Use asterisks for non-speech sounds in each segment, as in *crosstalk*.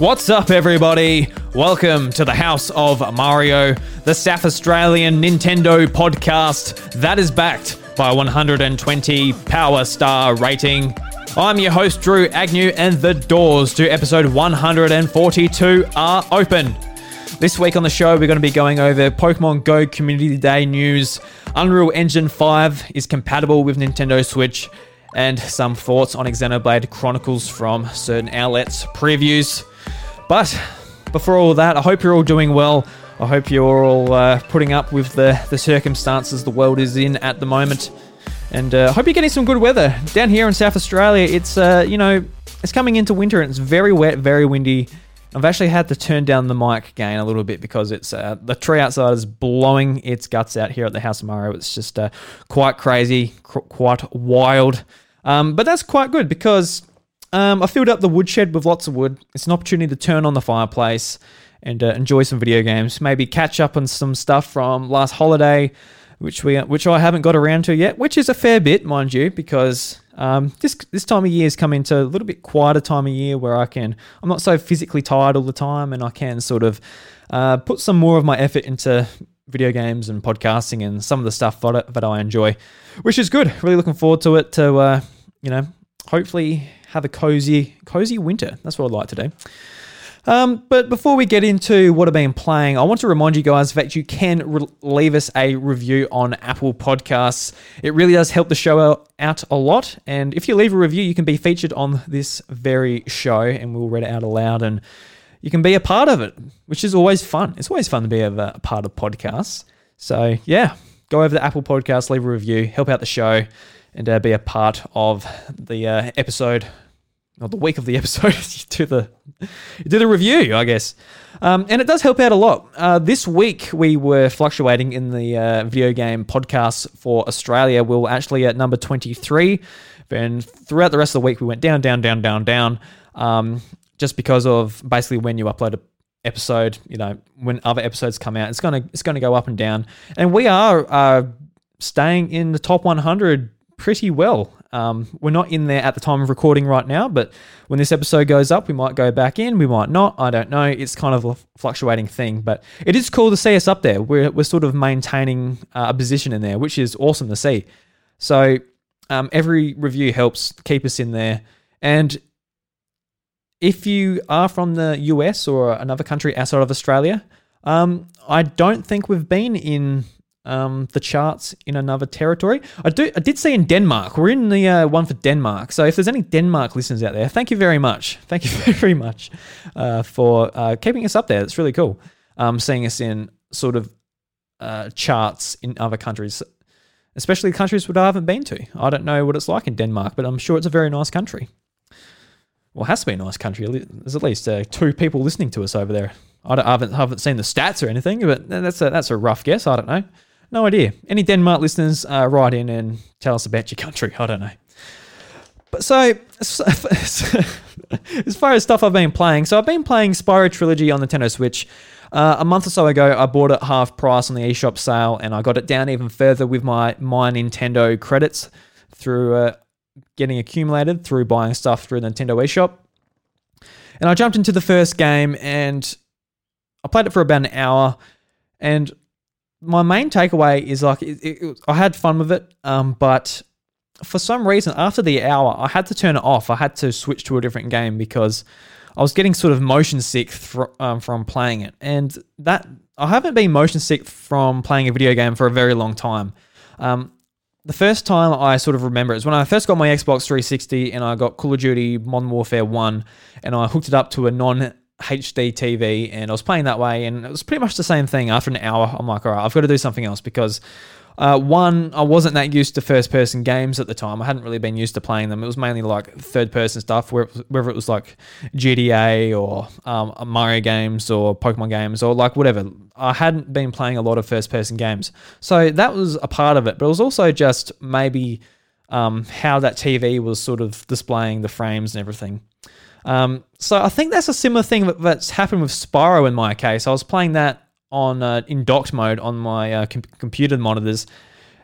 What's up, everybody? Welcome to the House of Mario, the South Australian Nintendo podcast that is backed by 120 Power Star rating. I'm your host, Drew Agnew, and the doors to episode 142 are open. This week on the show, we're going to be going over Pokemon Go Community Day news, Unreal Engine 5 is compatible with Nintendo Switch, and some thoughts on Xenoblade Chronicles from certain outlets, previews. But before all that, I hope you're all doing well. I hope you're all uh, putting up with the, the circumstances the world is in at the moment. And uh, I hope you're getting some good weather. Down here in South Australia, it's, uh, you know, it's coming into winter and it's very wet, very windy. I've actually had to turn down the mic gain a little bit because it's uh, the tree outside is blowing its guts out here at the House of Mario. It's just uh, quite crazy, cr- quite wild. Um, but that's quite good because um, I filled up the woodshed with lots of wood. It's an opportunity to turn on the fireplace and uh, enjoy some video games. Maybe catch up on some stuff from last holiday, which we which I haven't got around to yet, which is a fair bit, mind you, because um, this this time of year is coming to a little bit quieter time of year where I can I'm not so physically tired all the time, and I can sort of uh, put some more of my effort into video games and podcasting and some of the stuff that, that I enjoy, which is good. Really looking forward to it. To uh, you know, hopefully have a cozy, cozy winter. That's what I'd like to do. Um, but before we get into what I've been playing, I want to remind you guys that you can re- leave us a review on Apple Podcasts. It really does help the show out a lot. And if you leave a review, you can be featured on this very show and we'll read it out aloud and you can be a part of it, which is always fun. It's always fun to be a part of podcasts. So, yeah, go over to Apple Podcasts, leave a review, help out the show and uh, be a part of the uh, episode or the week of the *laughs* episode. do the do the review, I guess. Um, and it does help out a lot. Uh, this week we were fluctuating in the uh, video game podcasts for Australia. We were actually at number twenty three. Then throughout the rest of the week we went down, down, down, down, down. Um, just because of basically when you upload a episode, you know, when other episodes come out, it's gonna it's gonna go up and down. And we are uh, staying in the top 100 pretty well. Um, we're not in there at the time of recording right now, but when this episode goes up, we might go back in, we might not. I don't know. It's kind of a fluctuating thing, but it is cool to see us up there. We're, we're sort of maintaining uh, a position in there, which is awesome to see. So um, every review helps keep us in there. And if you are from the US or another country outside of Australia, um, I don't think we've been in um, the charts in another territory. I do. I did see in Denmark. We're in the uh, one for Denmark. So if there's any Denmark listeners out there, thank you very much. *laughs* Thank you very much uh, for uh, keeping us up there. It's really cool. Um, seeing us in sort of uh, charts in other countries, especially countries that I haven't been to. I don't know what it's like in Denmark, but I'm sure it's a very nice country. Well, it has to be a nice country. There's at least uh, two people listening to us over there. I, I haven't, haven't seen the stats or anything, but that's a, that's a rough guess. I don't know. No idea. Any Denmark listeners, uh, write in and tell us about your country. I don't know. But so, *laughs* as far as stuff I've been playing, so I've been playing Spyro Trilogy on the Nintendo Switch. Uh, a month or so ago, I bought it half price on the eShop sale, and I got it down even further with my my Nintendo credits through uh, getting accumulated through buying stuff through the Nintendo eShop. And I jumped into the first game, and I played it for about an hour, and my main takeaway is like it, it, I had fun with it, um, but for some reason after the hour I had to turn it off. I had to switch to a different game because I was getting sort of motion sick um, from playing it, and that I haven't been motion sick from playing a video game for a very long time. Um, the first time I sort of remember is when I first got my Xbox 360 and I got Call of Duty Modern Warfare 1 and I hooked it up to a non HD TV and I was playing that way, and it was pretty much the same thing. After an hour, I'm like, all right, I've got to do something else because uh, one, I wasn't that used to first person games at the time. I hadn't really been used to playing them. It was mainly like third person stuff, whether it was like GTA or um, Mario games or Pokemon games or like whatever. I hadn't been playing a lot of first person games. So that was a part of it, but it was also just maybe um, how that TV was sort of displaying the frames and everything. Um, so I think that's a similar thing that's happened with Spyro in my case. I was playing that on uh, in docked mode on my uh, com- computer monitors,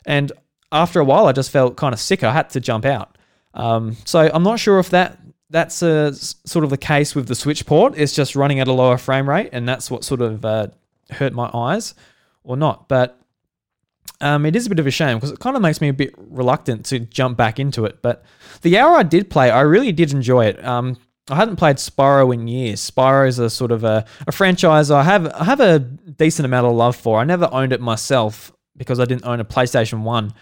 and after a while, I just felt kind of sick. I had to jump out. Um, so I'm not sure if that that's a sort of the case with the Switch port. It's just running at a lower frame rate, and that's what sort of uh, hurt my eyes, or not. But um, it is a bit of a shame because it kind of makes me a bit reluctant to jump back into it. But the hour I did play, I really did enjoy it. Um, I hadn't played Spyro in years. Spyro is a sort of a, a franchise I have I have a decent amount of love for. I never owned it myself because I didn't own a PlayStation One.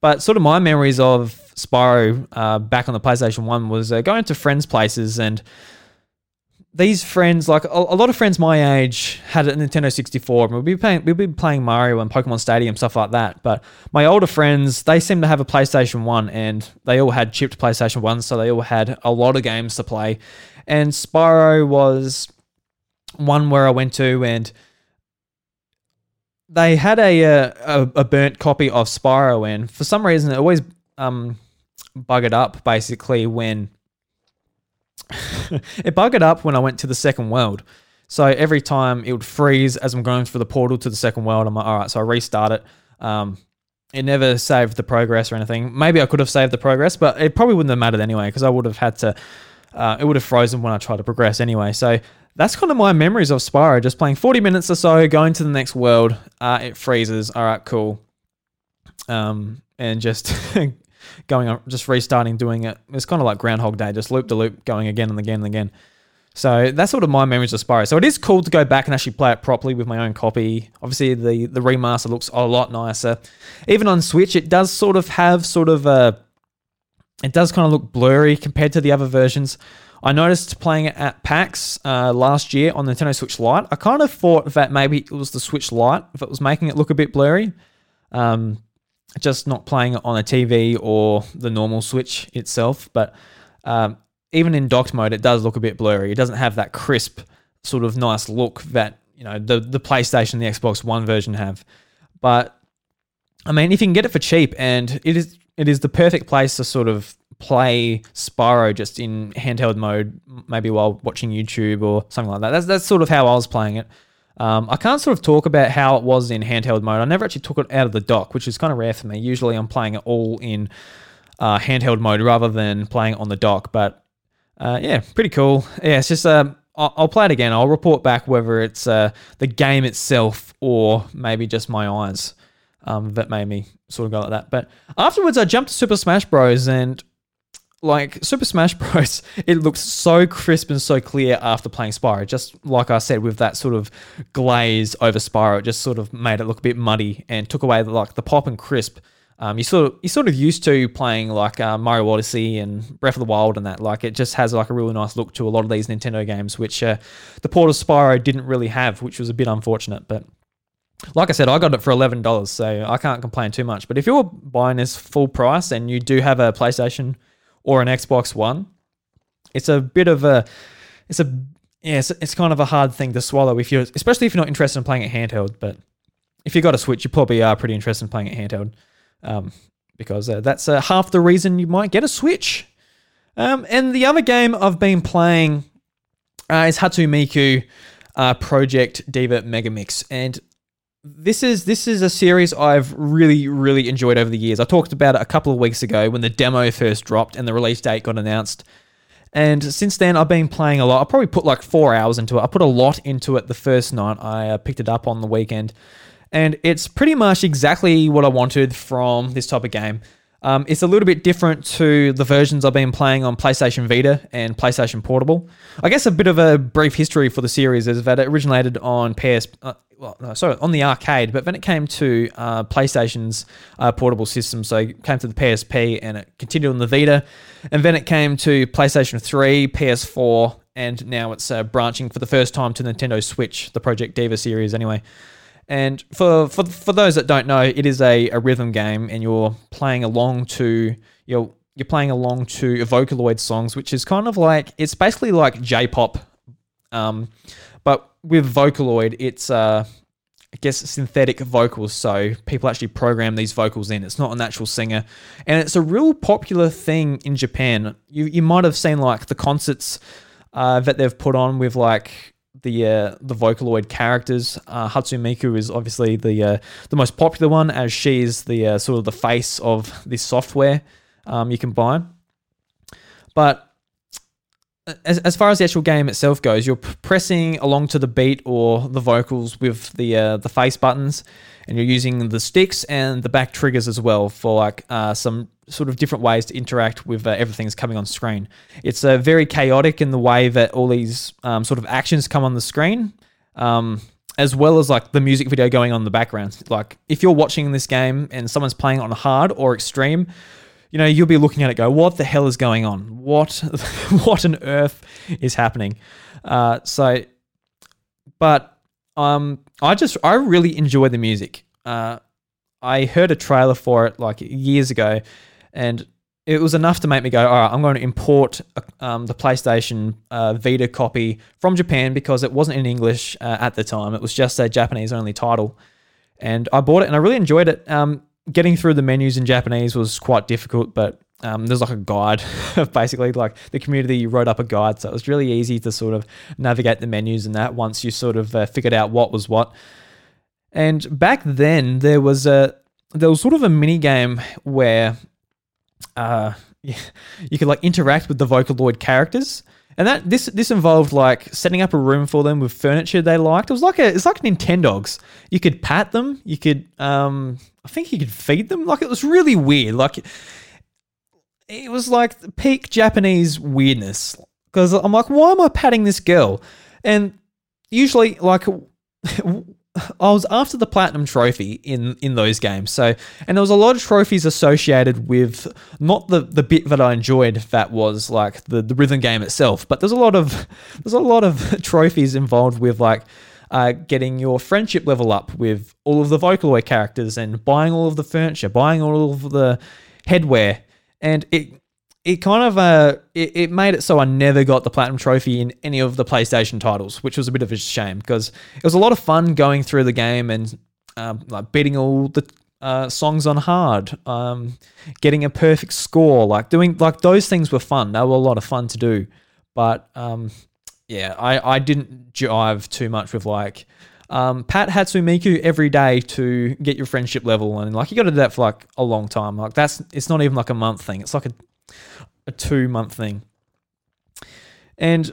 But sort of my memories of Spyro uh, back on the PlayStation One was uh, going to friends' places and these friends, like a, a, lot of friends my age, had a Nintendo 64, and we'd be playing, we'd be playing Mario and Pokemon Stadium stuff like that. But my older friends, they seem to have a PlayStation One, and they all had chipped PlayStation One, so they all had a lot of games to play. And Spyro was one where I went to, and they had a a, a burnt copy of Spyro, and for some reason, it always um buggered up basically when *laughs* it buggered up when I went to the second world. So every time it would freeze as I'm going through the portal to the second world. I'm like, all right, so I restart it. Um, it never saved the progress or anything. Maybe I could have saved the progress, but it probably wouldn't have mattered anyway because I would have had to. Uh, it would have frozen when I tried to progress anyway. So that's kind of my memories of Spyro. Just playing 40 minutes or so, going to the next world. Uh, it freezes. All right, cool. Um, and just *laughs* going on, just restarting, doing it. It's kind of like Groundhog Day, just loop to loop, going again and again and again. So that's sort of my memories of Spyro. So it is cool to go back and actually play it properly with my own copy. Obviously, the the remaster looks a lot nicer. Even on Switch, it does sort of have sort of a. It does kind of look blurry compared to the other versions. I noticed playing it at PAX uh, last year on the Nintendo Switch Lite. I kind of thought that maybe it was the Switch Lite it was making it look a bit blurry. Um, just not playing it on a TV or the normal Switch itself. But um, even in docked mode, it does look a bit blurry. It doesn't have that crisp, sort of nice look that you know the the PlayStation, the Xbox One version have. But I mean, if you can get it for cheap, and it is it is the perfect place to sort of play Spyro just in handheld mode, maybe while watching YouTube or something like that. That's that's sort of how I was playing it. Um, I can't sort of talk about how it was in handheld mode. I never actually took it out of the dock, which is kind of rare for me. Usually I'm playing it all in uh, handheld mode rather than playing it on the dock. But uh, yeah, pretty cool. Yeah, it's just uh, I'll, I'll, play it again. I'll report back whether it's uh, the game itself or maybe just my eyes um, that made me sort of go like that. But afterwards, I jumped to Super Smash Bros. and like Super Smash Bros. *laughs* It looks so crisp and so clear after playing Spyro. Just like I said, with that sort of glaze over Spyro, it just sort of made it look a bit muddy and took away the, like the pop and crisp. Um, you sort of you sort of used to playing like uh, Mario Odyssey and Breath of the Wild and that. Like it just has like a really nice look to a lot of these Nintendo games, which uh, the port of Spyro didn't really have, which was a bit unfortunate. But like I said, I got it for eleven dollars, so I can't complain too much. But if you're buying this full price and you do have a PlayStation or an Xbox One, it's a bit of a, it's a, yeah, it's, it's kind of a hard thing to swallow if you're, especially if you're not interested in playing it handheld. But if you got a Switch, you probably are pretty interested in playing it handheld, um, because uh, that's uh, half the reason you might get a Switch. Um, and the other game I've been playing uh, is Hatsune Miku uh, Project Diva Megamix, and this is this is a series I've really really enjoyed over the years. I talked about it a couple of weeks ago when the demo first dropped and the release date got announced. And since then, I've been playing a lot. I probably put like four hours into it. I put a lot into it the first night. I uh, picked it up on the weekend, and it's pretty much exactly what I wanted from this type of game. Um, it's a little bit different to the versions I've been playing on PlayStation Vita and PlayStation Portable. I guess a bit of a brief history for the series is that it originated on PS, uh, well, no, sorry, on the arcade, but then it came to uh, PlayStation's uh, portable system. So it came to the PSP and it continued on the Vita, and then it came to PlayStation 3, PS4, and now it's uh, branching for the first time to Nintendo Switch, the Project Diva series, anyway. And for, for for those that don't know, it is a, a rhythm game, and you're playing along to you're you're playing along to Vocaloid songs, which is kind of like it's basically like J-pop, um, but with Vocaloid, it's uh, I guess synthetic vocals. So people actually program these vocals in. It's not a natural singer, and it's a real popular thing in Japan. You you might have seen like the concerts uh, that they've put on with like the uh, the Vocaloid characters. Uh, Hatsune Miku is obviously the uh, the most popular one, as she is the uh, sort of the face of this software um, you can buy. But as, as far as the actual game itself goes, you're pressing along to the beat or the vocals with the uh, the face buttons, and you're using the sticks and the back triggers as well for like uh, some sort of different ways to interact with uh, everything that's coming on screen. It's uh, very chaotic in the way that all these um, sort of actions come on the screen, um, as well as like the music video going on in the background. Like if you're watching this game and someone's playing on hard or extreme, you know, you'll be looking at it, go, what the hell is going on? What, *laughs* what on earth is happening? Uh, so, but um, I just, I really enjoy the music. Uh, I heard a trailer for it like years ago, and it was enough to make me go, all right, I'm going to import um, the PlayStation uh, Vita copy from Japan because it wasn't in English uh, at the time. It was just a Japanese only title. And I bought it and I really enjoyed it. Um, getting through the menus in Japanese was quite difficult, but um, there's like a guide, of *laughs* basically, like the community wrote up a guide, so it was really easy to sort of navigate the menus and that once you sort of uh, figured out what was what. And back then, there was a there was sort of a mini game where uh, *laughs* you could like interact with the Vocaloid characters. And that this this involved like setting up a room for them with furniture they liked. It was like a it's like Nintendogs. You could pat them. You could um I think he could feed them. Like it was really weird. Like it was like peak Japanese weirdness. Because I'm like, why am I patting this girl? And usually, like *laughs* I was after the platinum trophy in in those games. So, and there was a lot of trophies associated with not the the bit that I enjoyed that was like the the rhythm game itself, but there's a lot of *laughs* there's a lot of *laughs* trophies involved with like uh, getting your friendship level up with all of the Vocaloid characters and buying all of the furniture, buying all of the headwear, and it it kind of uh it, it made it so I never got the platinum trophy in any of the PlayStation titles, which was a bit of a shame because it was a lot of fun going through the game and um, like beating all the uh, songs on hard, um, getting a perfect score, like doing like those things were fun. They were a lot of fun to do, but um, yeah, I I didn't jive too much with like um, pat Hatsumiku every day to get your friendship level, and like you got to do that for like a long time. Like that's it's not even like a month thing. It's like a a two month thing. And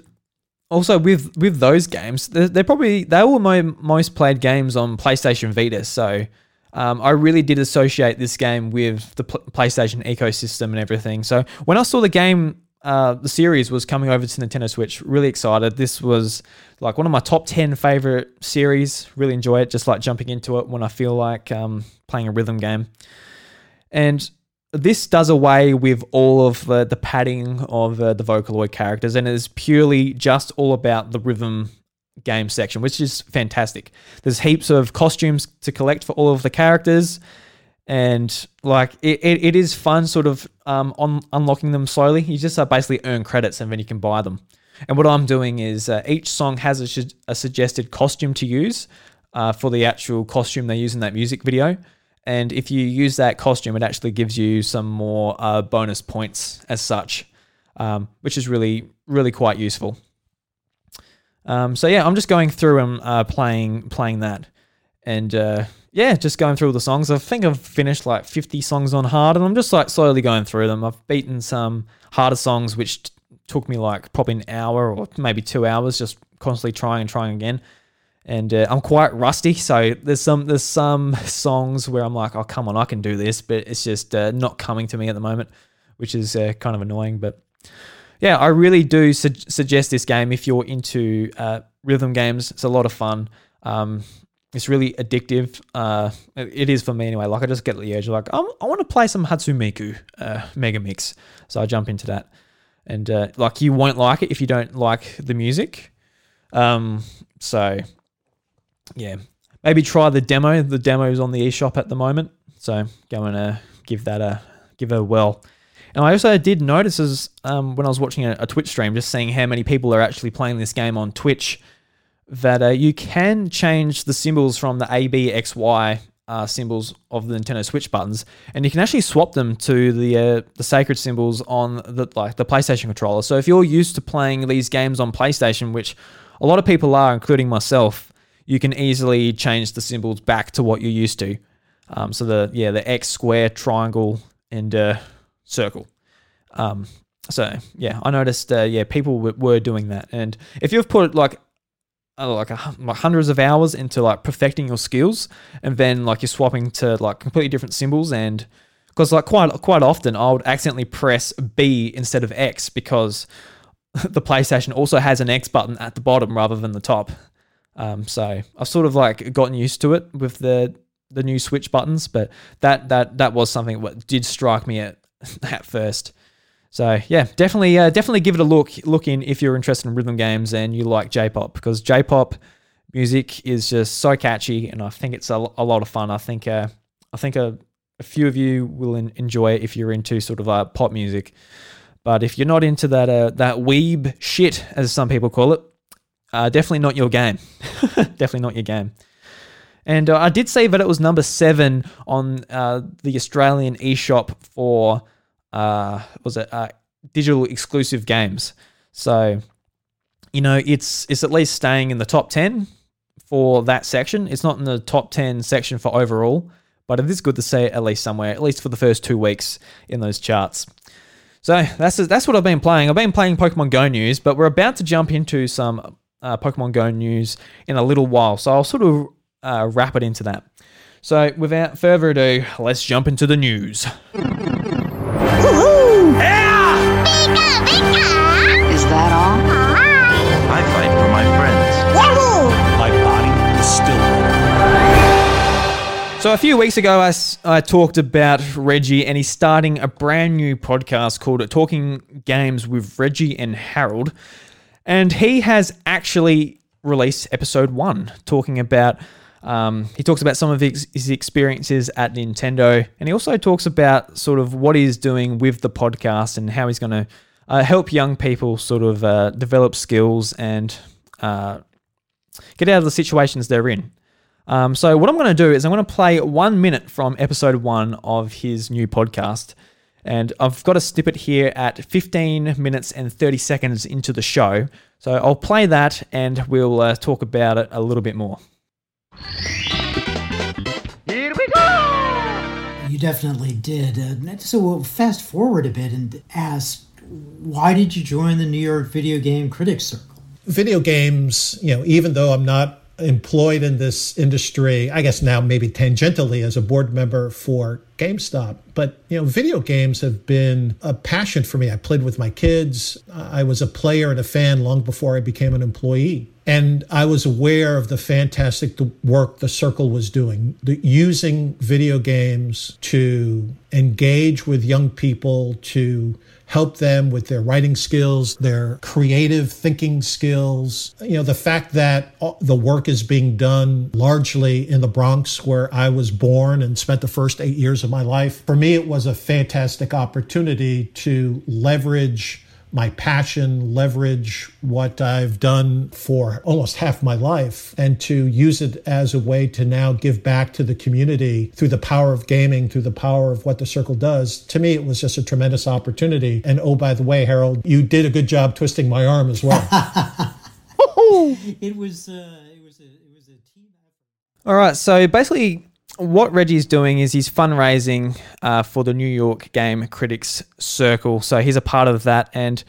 also with with those games, they're, they're probably they were my most played games on PlayStation Vita. So um, I really did associate this game with the PlayStation ecosystem and everything. So when I saw the game, uh, the series was coming over to Nintendo Switch, really excited. This was like one of my top 10 favorite series. Really enjoy it, just like jumping into it when I feel like um, playing a rhythm game. And this does away with all of the, padding of uh, the Vocaloid characters and is purely just all about the rhythm game section, which is fantastic. There's heaps of costumes to collect for all of the characters, and like it, it, it is fun sort of um, on unlocking them slowly. You just uh, basically earn credits and then you can buy them. And what I'm doing is uh, each song has a, a, suggested costume to use uh, for the actual costume they use in that music video. And if you use that costume, it actually gives you some more uh, bonus points as such, um, which is really, really quite useful. Um, so yeah, I'm just going through and uh, playing playing that, and uh, yeah, just going through all the songs. I think I've finished like 50 songs on hard, and I'm just like slowly going through them. I've beaten some harder songs, which t- took me like probably an hour or maybe two hours, just constantly trying and trying again and uh, I'm quite rusty. So there's some there's some *laughs* songs where I'm like, oh come on, I can do this, but it's just uh, not coming to me at the moment, which is uh, kind of annoying. But yeah, I really do su- suggest this game if you're into uh, rhythm games. It's a lot of fun. Um, it's really addictive. Uh, it is for me anyway. Like I just get the urge, like i want to play some Hatsumiku uh, Mega Mix, so I jump into that. And like you won't like it if you don't like the music. Um, so yeah, maybe try the demo. The demo is on the eShop at the moment, so go and uh, give that a give a whirl. And I also did notice as um, when I was watching a, a, Twitch stream, just seeing how many people are actually playing this game on Twitch, that uh, you can change the symbols from the A, B, X, Y uh, symbols of the Nintendo Switch buttons, and you can actually swap them to the uh, the sacred symbols on the like the PlayStation controller. So if you're used to playing these games on PlayStation, which a lot of people are, including myself, you can easily change the symbols back to what you're used to. Um, so the yeah the X square, triangle, and uh, circle. Um, so yeah, I noticed. Uh, yeah, people w- were doing that, and if you've put like like, a, like hundreds of hours into like perfecting your skills, and then like you're swapping to like completely different symbols, and because like quite quite often I would accidentally press B instead of X because *laughs* the PlayStation also has an X button at the bottom rather than the top. Um, so I've sort of like gotten used to it with the the new Switch buttons, but that that that was something that did strike me at *laughs* at first. So yeah, definitely uh, definitely give it a look look in if you're interested in rhythm games and you like J-pop because J-pop music is just so catchy and I think it's a, a lot of fun. I think uh, I think a, a few of you will in, enjoy it if you're into sort of uh, pop music. But if you're not into that uh, that weeb shit as some people call it, uh, definitely not your game. *laughs* definitely not your game. And uh, I did say that it was number seven on the Australian eShop for uh, was it uh, digital exclusive games. So, you know, it's it's at least staying in the top ten for that section. It's not in the top ten section for overall, but it is good to see it at least somewhere, at least for the first two weeks in those charts. So that's that's what I've been playing. I've been playing Pokemon Go news, but we're about to jump into some uh, Pokemon Go news in a little while. So I'll sort of uh, wrap it into that. So without further ado, let's jump into the news. Yeah! Pika, pika! Is that all? I fight for my friends. Yahoo! My body is still So a few weeks ago, I talked about Reggie, and he's starting a brand new podcast called Talking Games with Reggie and Harold. And he has actually released episode one, talking about. Um, he talks about some of his, experiences at Nintendo, and he also talks about sort of what he's doing with the podcast and how he's going to uh, help young people sort of uh, develop skills and uh, get out of the situations they're in. Um, so what I'm going to do is I'm going to play one minute from episode one of his new podcast, and I've got a snippet here at 15 minutes and 30 seconds into the show. So I'll play that, and we'll uh, talk about it a little bit more. You definitely did. Uh, so we'll fast forward a bit and ask, why did you join the New York Video Game Critics Circle? video games, you know, even though I'm not employed in this industry, I guess now maybe tangentially as a board member for GameStop, but you know, video games have been a passion for me. I played with my kids. I was a player and a fan long before I became an employee. And I was aware of the fantastic work the Circle was doing, the, using video games to engage with young people, to help them with their writing skills, their creative thinking skills. You know, the fact that the work is being done largely in the Bronx, where I was born and spent the first eight years of my life. For me, it was a fantastic opportunity to leverage my passion, leverage what I've done for almost half my life, and to use it as a way to now give back to the community through the power of gaming, through the power of what the circle does. To me, it was just a tremendous opportunity. And oh, by the way, Harold, you did a good job twisting my arm as well. *laughs* It was, uh, it was, a, it was a team. All right, so basically, what Reggie's doing is he's fundraising uh, for the New York Game Critics Circle. So he's a part of that, and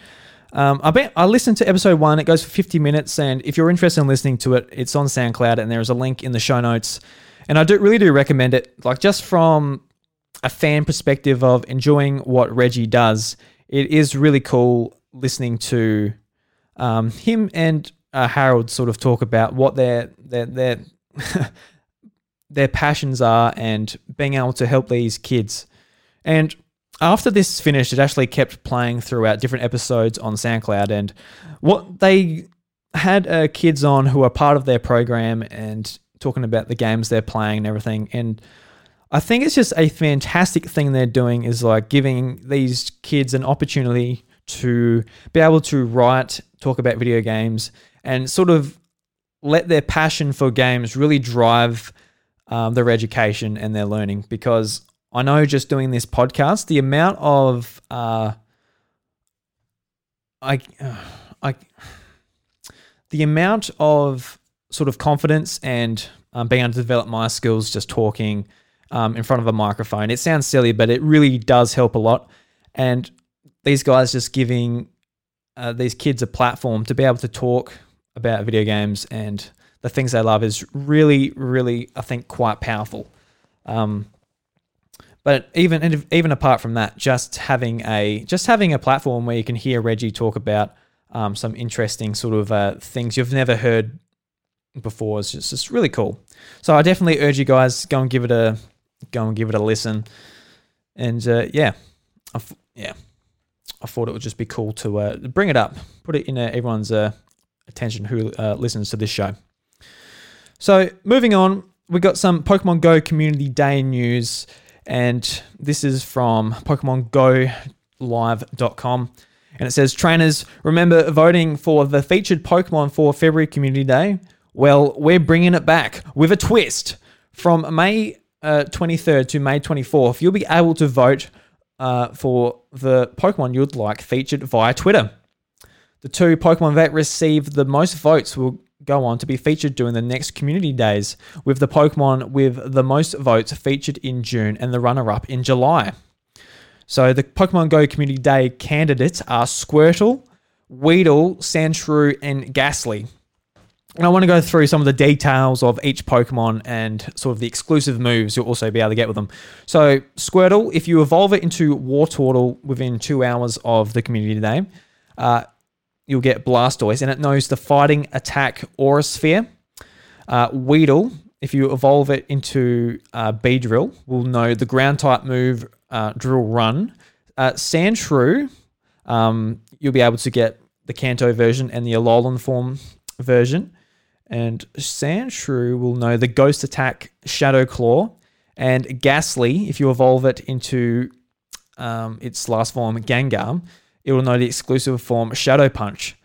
um, I bet I listened to episode one. It goes for 50 minutes, and if you're interested in listening to it, it's on SoundCloud, and there is a link in the show notes. And I do really do recommend it, like just from a fan perspective of enjoying what Reggie does. It is really cool listening to um, him and uh, Harold sort of talk about what their their their *laughs* their passions are and being able to help these kids. And after this finished, it actually kept playing throughout different episodes on SoundCloud. And what they had uh, kids on who are part of their program and talking about the games they're playing and everything. And I think it's just a fantastic thing they're doing is like giving these kids an opportunity to be able to write, talk about video games, and sort of let their passion for games really drive um, their education and their learning. Because I know just doing this podcast, the amount of uh, I, I, the amount of sort of confidence and um, being able to develop my skills just talking um, in front of a microphone. It sounds silly, but it really does help a lot. And these guys just giving uh, these kids a platform to be able to talk about video games and the things they love is really, really, I think, quite powerful. Um, but even even apart from that, just having a just having a platform where you can hear Reggie talk about um, some interesting sort of uh, things you've never heard before is just, just really cool. So I definitely urge you guys go and give it a go and give it a listen. And uh, yeah, I f- yeah, I thought it would just be cool to uh, bring it up, put it in uh, everyone's uh, attention who uh, listens to this show. So moving on, we got some Pokemon Go Community Day news, and this is from PokemonGoLive.com. And it says, Trainers, remember voting for the featured Pokemon for February Community Day? Well, we're bringing it back with a twist. From May uh, 23rd to May 24th, you'll be able to vote uh, for the Pokemon you'd like featured via Twitter. The two Pokemon that receive the most votes will go on to be featured during the next community days, with the Pokemon with the most votes featured in June and the runner up in July. So the Pokemon Go Community Day candidates are Squirtle, Weedle, Sandshrew, and Gastly. And I want to go through some of the details of each Pokemon and sort of the exclusive moves you'll also be able to get with them. So, Squirtle, if you evolve it into War Wartortle within two hours of the community day, uh, you'll get Blastoise, and it knows the fighting attack Aura Sphere. Uh, Weedle, if you evolve it into uh, Beedrill, will know the ground type move uh, Drill Run. Uh, Sandshrew, um, you'll be able to get the Kanto version and the Alolan form version. And Sandshrew will know the Ghost Attack Shadow Claw. And Gastly, if you evolve it into um, its last form, Gengar, it will know the exclusive form Shadow Punch.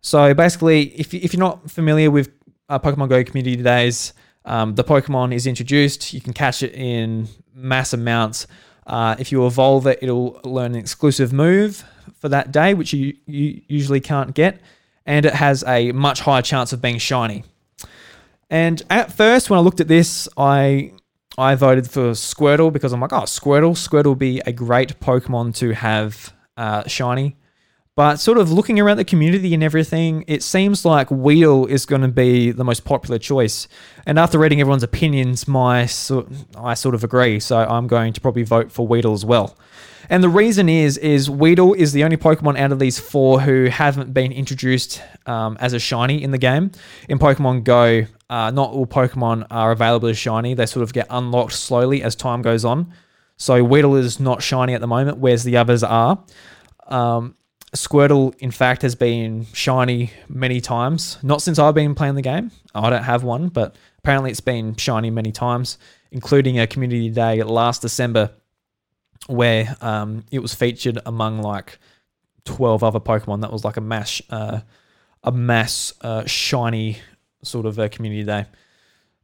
So basically, if, if you're not familiar with uh, Pokemon Go community days, um, the Pokemon is introduced. You can catch it in mass amounts. Uh, if you evolve it, it'll learn an exclusive move for that day, which you, you usually can't get. And it has a much higher chance of being shiny. And at first, when I looked at this, I I voted for Squirtle because I'm like, oh, Squirtle, Squirtle will be a great Pokemon to have uh, shiny. But sort of looking around the community and everything, it seems like Weedle is going to be the most popular choice. And after reading everyone's opinions, my so, I sort of agree. So I'm going to probably vote for Weedle as well. And the reason is, is Weedle is the only Pokemon out of these four who haven't been introduced um, as a shiny in the game. In Pokemon Go, uh, not all Pokemon are available as shiny. They sort of get unlocked slowly as time goes on. So Weedle is not shiny at the moment, whereas the others are. Um, Squirtle, in fact, has been shiny many times. Not since I've been playing the game. I don't have one, but apparently it's been shiny many times, including a community day last December where um, it was featured among like 12 other Pokemon. That was like a mass, uh, a mass uh, shiny sort of a community day.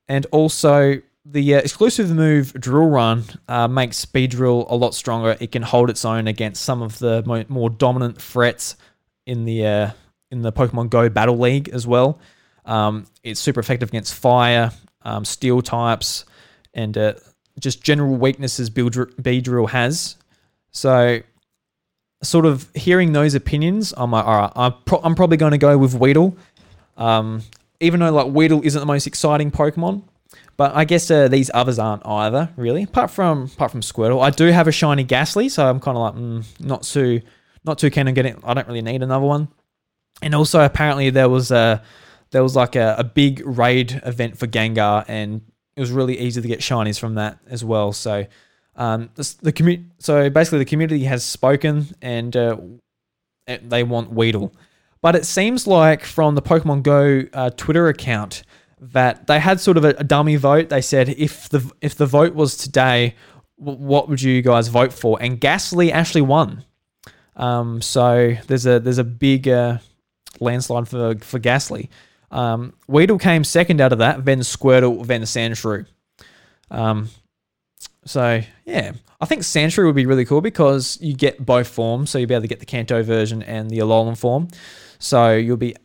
And also, the uh, exclusive move Drill Run uh, makes Drill a lot stronger. It can hold its own against some of the mo- more dominant threats in the uh, in the Pokemon Go Battle League as well. Um, it's super effective against fire, um, steel types, and uh, just general weaknesses Beedrill has. So, sort of hearing those opinions, I'm like, all right, I'm, pro- I'm probably going to go with Weedle. Um, even though like Weedle isn't the most exciting Pokemon, but I guess uh, these others aren't either, really. Apart from apart from Squirtle, I do have a shiny Gastly, so I'm kind of like mm, not too not too keen on getting. I don't really need another one. And also, apparently, there was a there was like a, a big raid event for Gengar, and it was really easy to get shinies from that as well. So, um, the, the commu- so basically the community has spoken, and uh, they want Weedle. But it seems like from the Pokemon Go uh, Twitter account that they had sort of a, a, dummy vote. They said if the if the vote was today, w- what would you guys vote for? And Gastly actually won. Um, so there's a there's a big uh, landslide for for Gastly. Um, Weedle came second out of that, then Squirtle, then Sandshrew. Um, so yeah, I think Sandshrew would be really cool because you get both forms, so you'll be able to get the Kanto version and the Alolan form. So you'll be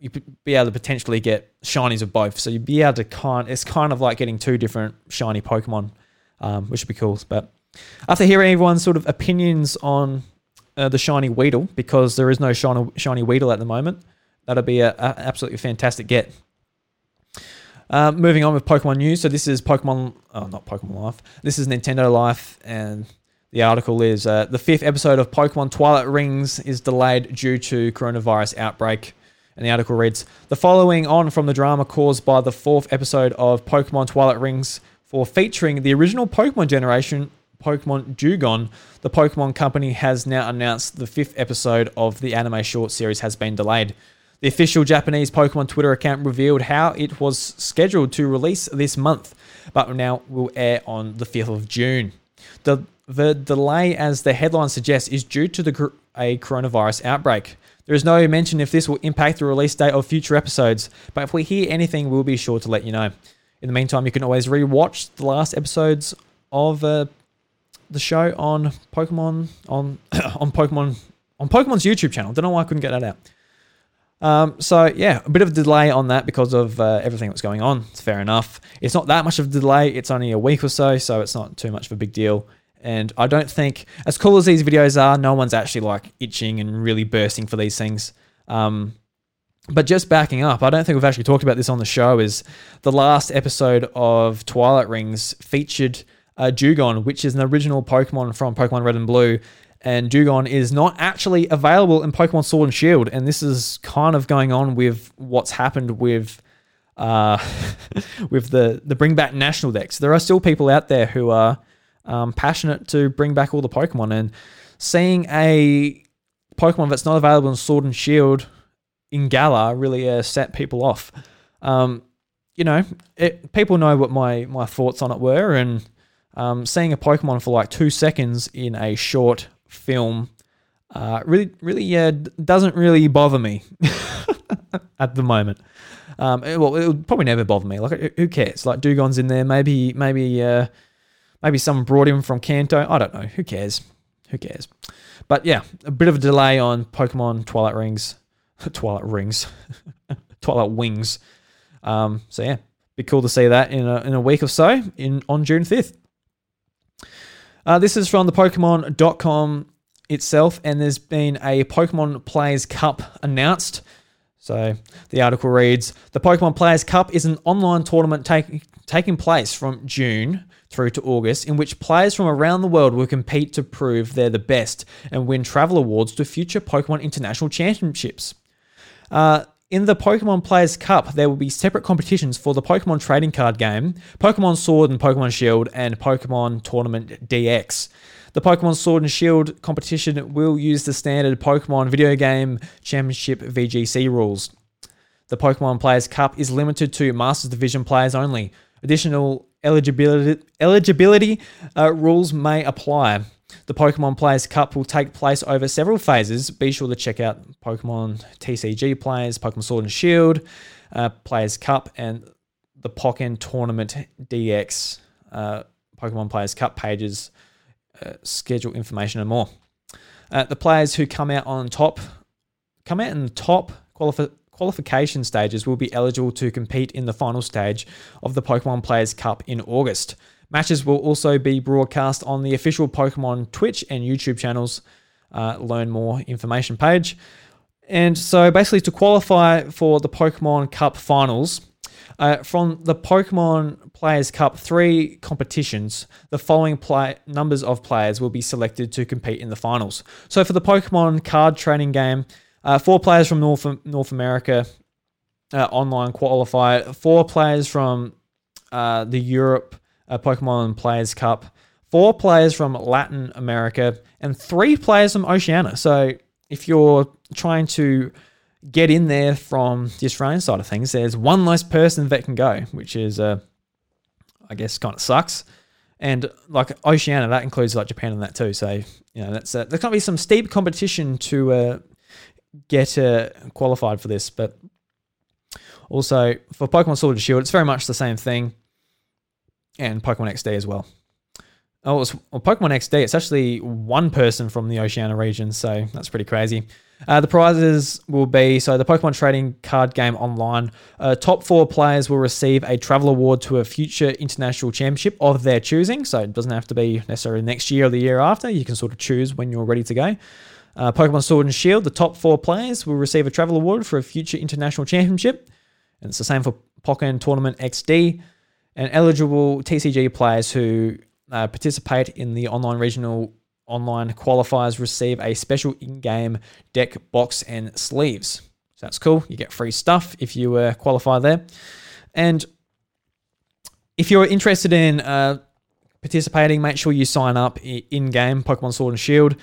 you be able to potentially get shinies of both. So you'd be able to kind. It's kind of like getting two different shiny Pokemon, um, which would be cool. But after hearing everyone's sort of opinions on uh, the shiny Weedle because there is no shiny shiny Weedle at the moment. That'll be a, a absolutely fantastic get. Uh, moving on with Pokemon news. So this is Pokemon, oh, not Pokemon Life. This is Nintendo Life, and the article is uh, the fifth episode of Pokemon Twilight Rings is delayed due to coronavirus outbreak. And the article reads The following on from the drama caused by the fourth episode of Pokemon Twilight Rings for featuring the original Pokemon generation, Pokemon Dewgong, the Pokemon Company has now announced the fifth episode of the anime short series has been delayed. The official Japanese Pokemon Twitter account revealed how it was scheduled to release this month, but now will air on the 5th of June. The, the delay, as the headline suggests, is due to the, a coronavirus outbreak. There is no mention if this will impact the release date of future episodes, but if we hear anything, we'll be sure to let you know. In the meantime, you can always re-watch the last episodes of uh, the show on Pokemon on *coughs* on Pokemon on Pokemon's YouTube channel. Don't know why I couldn't get that out. Um, so yeah, a bit of a delay on that because of uh, everything that's going on. It's fair enough. It's not that much of a delay. It's only a week or so, so it's not too much of a big deal. And I don't think, as cool as these videos are, no one's actually like itching and really bursting for these things. Um, but just backing up, I don't think we've actually talked about this on the show. Is the last episode of Twilight Rings featured uh, Dewgong, which is an original Pokemon from Pokemon Red and Blue and Dewgong is not actually available in Pokemon Sword and Shield, and this is kind of going on with what's happened with uh, *laughs* with the the bring back national Dex. There are still people out there who are um, passionate to bring back all the Pokemon, and seeing a Pokemon that's not available in Sword and Shield in Galar really uh, set people off. Um, you know, it, people know what my my thoughts on it were, and um, seeing a Pokemon for like two seconds in a short film uh, really, really uh, doesn't really bother me *laughs* at the moment. Um, it, well, it would probably never bother me. Like, who cares? Like, Dewgong's in there. Maybe, maybe, uh, maybe someone brought him from Kanto. I don't know. Who cares? Who cares? But yeah, a bit of a delay on Pokemon Twilight Rings, *laughs* Twilight Rings, *laughs* Twilight Wings. Um, so yeah, be cool to see that in a, in a week or so in on June fifth. Uh, this is from the Pokemon.com itself, and there's been a Pokemon Players Cup announced. So the article reads The Pokemon Players Cup is an online tournament take, taking place from June through to August, in which players from around the world will compete to prove they're the best and win travel awards to future Pokemon International Championships. Uh, in the Pokemon Players Cup, there will be separate competitions for the Pokemon trading card game, Pokemon Sword and Pokemon Shield, and Pokken Tournament DX. The Pokemon Sword and Shield competition will use the standard Pokemon video game championship VGC rules. The Pokemon Players Cup is limited to Masters Division players only. Additional eligibility, eligibility uh, rules may apply. The Pokemon Players Cup will take place over several phases. Be sure to check out Pokemon TCG Players, Pokemon Sword and Shield, uh, Players Cup, and the Pokken Tournament DX uh, Pokemon Players Cup pages, uh, schedule information, and more. Uh, the players who come out on top, come out in top qualifi- qualification stages will be eligible to compete in the final stage of the Pokemon Players Cup in August. Matches will also be broadcast on the official Pokemon Twitch and YouTube channels. Uh, learn more information page. And so, basically, to qualify for the Pokemon Cup finals, uh, from the Pokemon Players Cup three competitions, the following play- numbers of players will be selected to compete in the finals. So, for the Pokemon card training game, uh, four players from North North America uh, online qualify. Four players from uh, the Europe uh, Pokemon Players Cup, four players from Latin America, and three players from Oceania. So if you're trying to get in there from the Australian side of things, there's one less person that can go, which is, uh, I guess, kind of sucks. And like Oceania, that includes like Japan and that too. So you know, that's uh, there's to be some steep competition to uh, get uh, qualified for this. But also for Pokemon Sword and Shield, it's very much the same thing and Pokemon XD as well. Oh, it's well, Pokemon XD. It's actually one person from the Oceania region, so that's pretty crazy. Uh, the prizes will be so the Pokemon trading card game online. Uh, top four players will receive a travel award to a future international championship of their choosing. So it doesn't have to be necessarily next year or the year after. You can sort of choose when you're ready to go. Uh, Pokemon Sword and Shield, the top four players will receive a travel award for a future international championship. And it's the same for Pokken Tournament XD. And eligible TCG players who uh, participate in the online regional online qualifiers receive a special in game deck box and sleeves. So that's cool. You get free stuff if you uh, qualify there. And if you're interested in uh, participating, make sure you sign up in game Pokemon Sword and Shield,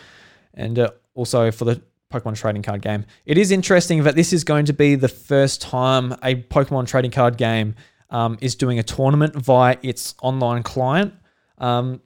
and uh, also for the Pokemon trading card game. It is interesting that this is going to be the first time a Pokemon trading card game um, is doing a tournament via its online client. Um,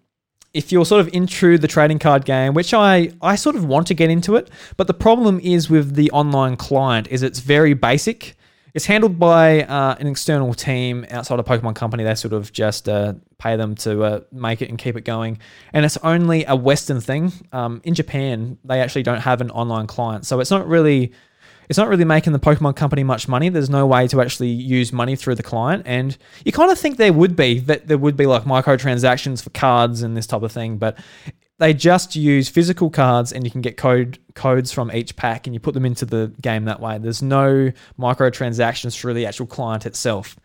if you're sort of into the trading card game, which I, I sort of want to get into it, but the problem is with the online client is it's very basic. It's handled by uh, an external team outside of Pokemon Company. They sort of just uh, pay them to uh, make it and keep it going. And it's only a Western thing. Um, in Japan, they actually don't have an online client, so it's not really it's not really making the Pokemon Company much money. There's no way to actually use money through the client, and you kind of think there would be that there would be like microtransactions for cards and this type of thing, but they just use physical cards and you can get code codes from each pack and you put them into the game that way. There's no microtransactions through the actual client itself.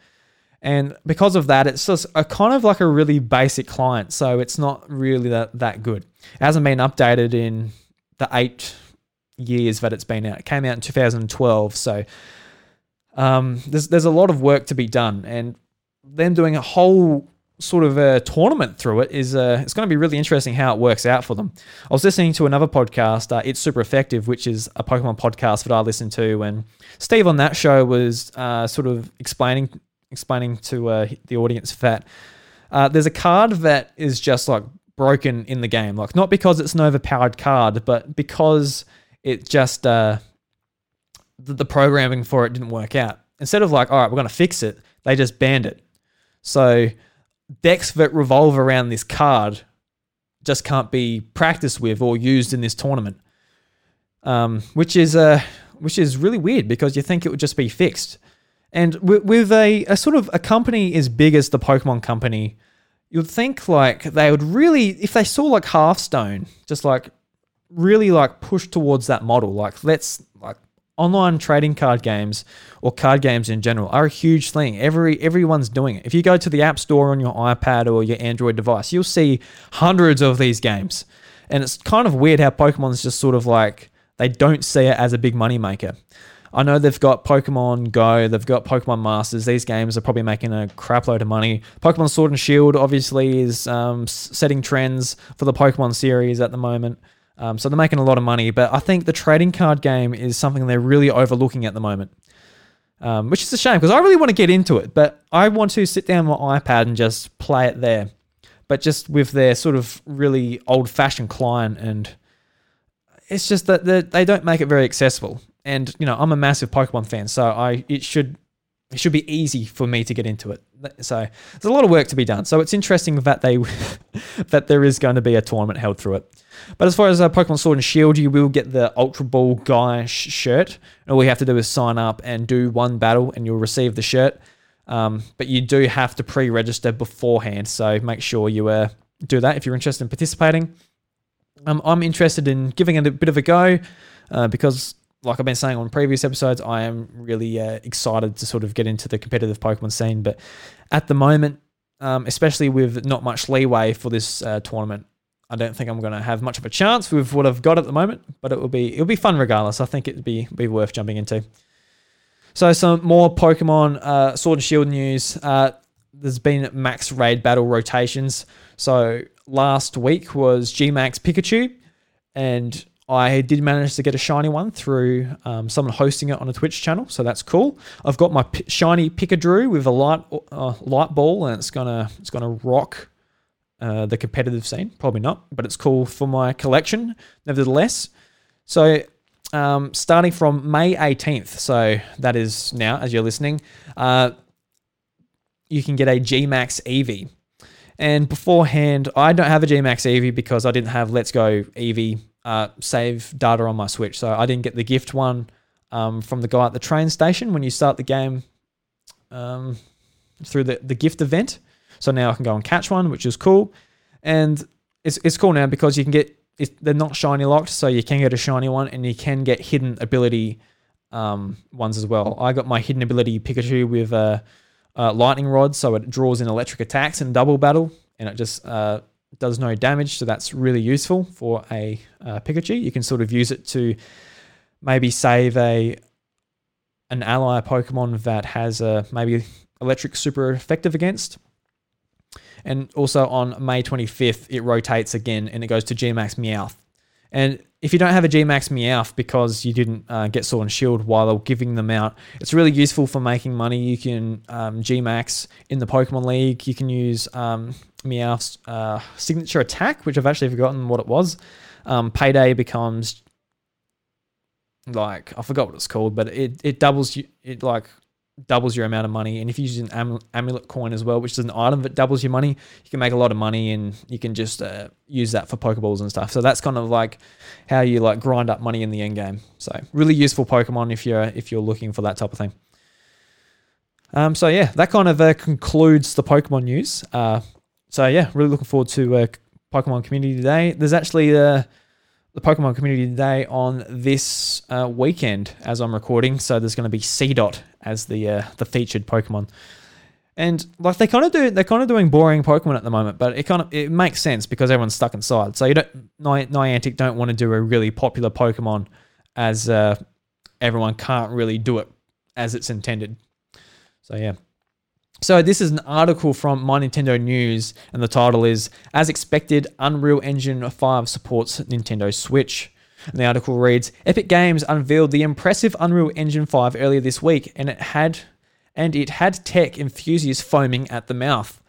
And because of that, it's just a kind of like a really basic client. So it's not really that, that good. It hasn't been updated in the eight years that it's been out. It came out in 2012. So um, there's, there's a lot of work to be done. And them doing a whole sort of a tournament through it is uh, it's going to be really interesting how it works out for them. I was listening to another podcast, uh, It's Super Effective, which is a Pokemon podcast that I listen to, and Steve on that show was uh, sort of explaining explaining to uh, the audience that uh, there's a card that is just like broken in the game, like not because it's an overpowered card, but because it just uh, the, the programming for it didn't work out. Instead of like, all right, we're going to fix it, they just banned it. So decks that revolve around this card just can't be practiced with or used in this tournament, um, which is uh, which is really weird because you think it would just be fixed. And with, with a, a sort of a company as big as the Pokemon Company, you'd think like they would really, if they saw like Hearthstone, just like really like push towards that model. Like let's online trading card games or card games in general are a huge thing. Every everyone's doing it. If you go to the App Store on your iPad or your Android device, you'll see hundreds of these games. And it's kind of weird how Pokemon's just sort of like they don't see it as a big money maker. I know they've got Pokemon Go, they've got Pokemon Masters. These games are probably making a crapload of money. Pokemon Sword and Shield obviously is um, setting trends for the Pokemon series at the moment. Um, so they're making a lot of money, but I think the trading card game is something they're really overlooking at the moment, um, which is a shame because I really want to get into it, but I want to sit down on my iPad and just play it there, but just with their sort of really old fashioned client. And it's just that they don't make it very accessible. And, you know, I'm a massive Pokemon fan, so I it should it should be easy for me to get into it. So there's a lot of work to be done. So it's interesting that they *laughs* that there is going to be a tournament held through it. But as far as uh, Pokemon Sword and Shield, you will get the Ultra Ball Guy sh- shirt. All you have to do is sign up and do one battle, and you'll receive the shirt. Um, but you do have to pre-register beforehand, so make sure you uh, do that if you're interested in participating. Um, I'm interested in giving it a bit of a go uh, because, like I've been saying on previous episodes, I am really uh, excited to sort of get into the competitive Pokemon scene. But at the moment, um, especially with not much leeway for this uh, tournament, I don't think I'm going to have much of a chance with what I've got at the moment, but it will be it'll be fun regardless. I think it'd be be worth jumping into. So some more Pokemon uh, Sword and Shield news. Uh, there's been max raid battle rotations. So last week was Gmax Pikachu, and I did manage to get a shiny one through um, someone hosting it on a Twitch channel, so that's cool. I've got my p- shiny Picadrew with a light uh, light ball, and it's gonna it's gonna rock uh, the competitive scene. Probably not, but it's cool for my collection nevertheless. So, um, starting from May 18th, so that is now as you're listening, uh, you can get a Gmax Eevee. And beforehand, I don't have a Gmax Eevee because I didn't have Let's Go Eevee uh, save data on my Switch. So I didn't get the gift one um, from the guy at the train station when you start the game um, through the, the gift event. So now I can go and catch one, which is cool. And it's, it's cool now because you can get they're not shiny locked, so you can get a shiny one, and you can get hidden ability um, ones as well. I got my hidden ability Pikachu with a, a lightning rod, so it draws in electric attacks in double battle, and it just uh, does no damage. So that's really useful for a uh, Pikachu. You can sort of use it to maybe save a an ally Pokemon that has a maybe electric super effective against. And also on May 25th, it rotates again and it goes to Gmax Meowth. And if you don't have a Gmax Meowth because you didn't uh, get Sword and Shield while they were giving them out, it's really useful for making money. You can um, Gmax in the Pokemon League. You can use um, Meowth's uh, signature attack, which I've actually forgotten what it was. Um, payday becomes like I forgot what it's called, but it it doubles you it like doubles your amount of money. And if you use an am- amulet coin as well, which is an item that doubles your money, you can make a lot of money and you can just uh, use that for Pokeballs and stuff. So that's kind of like how you like grind up money in the end game. So really useful Pokemon if you're if you're looking for that type of thing. Um, so yeah, that kind of uh, concludes the Pokemon news. Uh, so yeah, really looking forward to uh, Pokemon Community Day. There's actually uh, the Pokemon Community Day on this uh, weekend as I'm recording. So there's going to be Seedot as the uh, the featured Pokemon. And like they kind of do, they're kind of doing boring Pokemon at the moment, but it kind of it makes sense because everyone's stuck inside. So you don't Niantic don't want to do a really popular Pokemon as uh, everyone can't really do it as it's intended. So yeah. So this is an article from My Nintendo News, and the title is "As Expected, Unreal Engine 5 supports Nintendo Switch." And the article reads: Epic Games unveiled the impressive Unreal Engine 5 earlier this week, and it had and it had tech enthusiasts foaming at the mouth.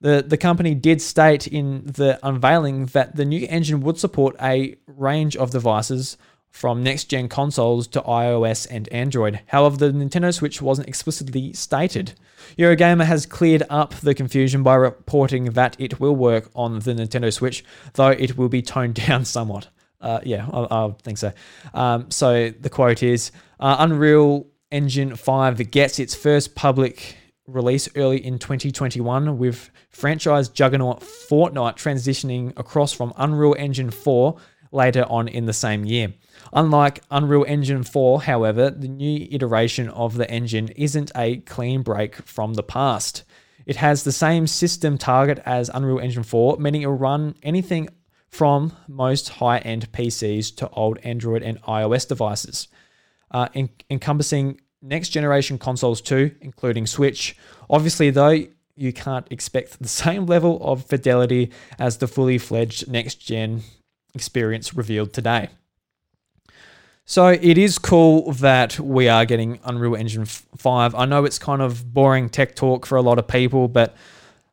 The, the company did state in the unveiling that the new engine would support a range of devices from next gen consoles to iOS and Android. However, the Nintendo Switch wasn't explicitly stated. Eurogamer has cleared up the confusion by reporting that it will work on the Nintendo Switch, though it will be toned *laughs* down somewhat. Uh, yeah, I, I, think so. Um, so the quote is uh, Unreal Engine 5 gets its first public release early in 2021 with franchise juggernaut Fortnite transitioning across from Unreal Engine 4 later on in the same year. Unlike Unreal Engine 4, however, the new iteration of the engine isn't a clean break from the past. It has the same system target as Unreal Engine 4, meaning it will run anything from most high end PCs to old Android and iOS devices, uh, en- encompassing next generation consoles too, including Switch. Obviously, though, you can't expect the *laughs* same level of fidelity as the fully fledged next gen experience revealed today. So it is cool that we are getting Unreal Engine 5. I know it's kind of boring tech talk for a lot of people, but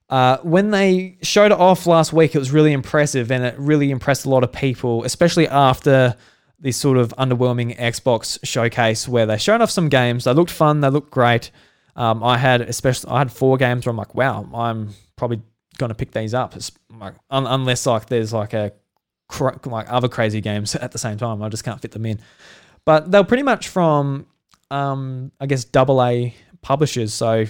uh, when they showed it off last week, it was really impressive and it really impressed a lot of people, especially after this sort of underwhelming Xbox showcase where they showed off some games. They looked fun, they looked great. Um, I had especially I had four games where I'm like, wow, I'm probably going to pick these up, like, un- unless like there's like a like other crazy games *laughs* at the same time. I just can't fit them in. But they're pretty much from, um, I guess, double A publishers. So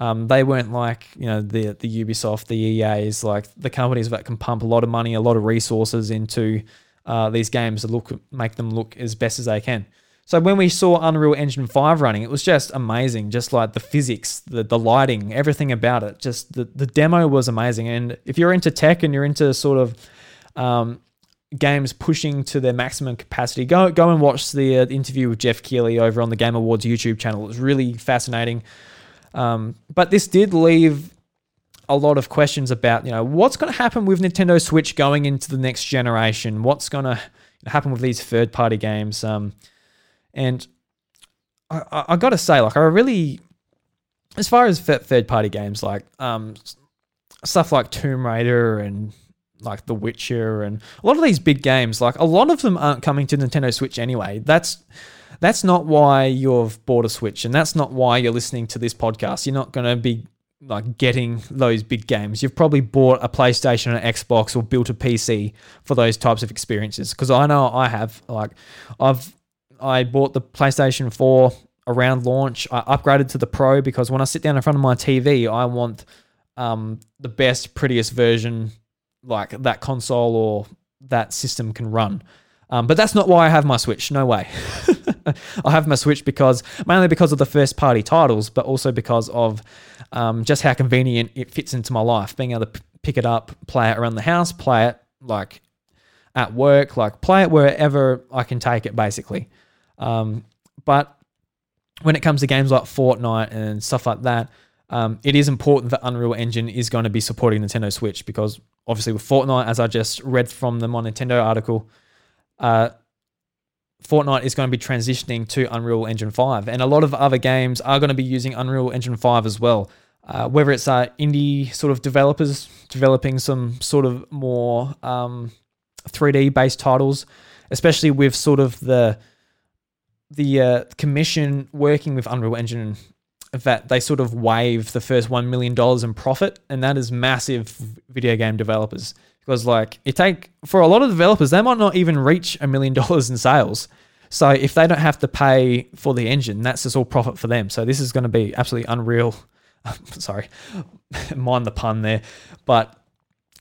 um, they weren't like you know the the Ubisoft, the EA's, like the companies that can pump a lot of money, a lot of resources into uh, these games to look make them look as best as they can. So when we saw Unreal Engine 5 running, it was just amazing. Just like the physics, the, the lighting, everything about it. Just the, the demo was amazing. And if you're into tech and you're into sort of um, games pushing to their maximum capacity. Go go and watch the uh, interview with Geoff Keighley over on the Game Awards YouTube channel. It was really fascinating. Um, but this did leave a lot of questions about you know what's going to happen with Nintendo Switch going into the next generation. What's going to happen with these third party games? Um, and I, I, I got to say, like I really, as far as third party games like um, stuff like Tomb Raider and like The Witcher and a lot of these big games, like a lot of them aren't coming to Nintendo Switch anyway. That's that's not why you've bought a Switch and that's not why you're listening to this podcast. You're not going to be like getting those big games. You've probably bought a PlayStation or Xbox or built a PC for those types of experiences because I know I have like I've I bought the PlayStation 4 around launch. I upgraded to the Pro because when I sit down in front of my TV, I want um, the best, prettiest version like that console or that system can run. Um, but that's not why I have my Switch. No way. *laughs* *laughs* I have my Switch because mainly because of the first party titles, but also because of um, just how convenient it fits into my life. Being able to p- pick it up, play it around the house, play it like at work, like play it wherever I can take it, basically. Um, but when it comes to games like Fortnite and stuff like that, um, it is important that Unreal Engine is going to be supporting Nintendo Switch because obviously with Fortnite, as I just read from the My Nintendo article, uh, Fortnite is going to be transitioning to Unreal Engine 5, and a lot of other games are going to be using Unreal Engine 5 as well. Uh, whether it's uh, indie sort of developers developing some sort of more um, 3D based titles, especially with sort of the the uh, commission working with Unreal Engine, that they sort of waive the first one million dollars in profit, and that is massive video game developers because like it take for a lot of developers they might not even reach a million *laughs* dollars in sales. So if they don't have to pay for the engine, that's just all profit for them. So this is going to be absolutely unreal. *laughs* Sorry, *laughs* mind the pun there, but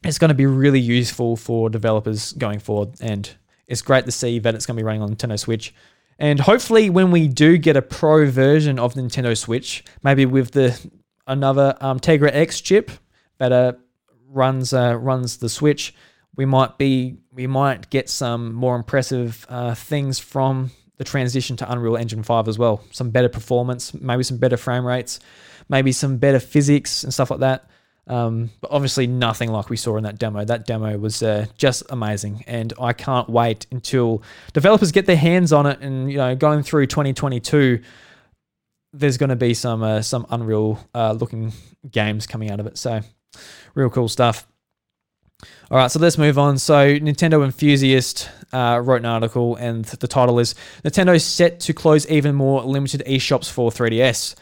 it's going to be really useful for developers going forward, and it's great to see that it's going to be running on Nintendo Switch. And hopefully, when we do get a pro version of Nintendo Switch, maybe with the another um, Tegra X chip that runs uh, runs the Switch, we might be we might get some more impressive uh, things from the transition to Unreal Engine 5 as well. Some better performance, maybe some better frame rates, maybe some better physics and stuff like that. Um, but obviously, nothing like we saw in that demo. That demo was uh, just amazing, and I can't wait until developers get their hands on it. And you know, going through 2022, there's going to be some uh, some unreal uh, looking games coming out of it. So, real cool stuff. All right, so let's move on. So, Nintendo Enthusiast uh, wrote an article, and the title is Nintendo set to close even more limited eShops for 3DS.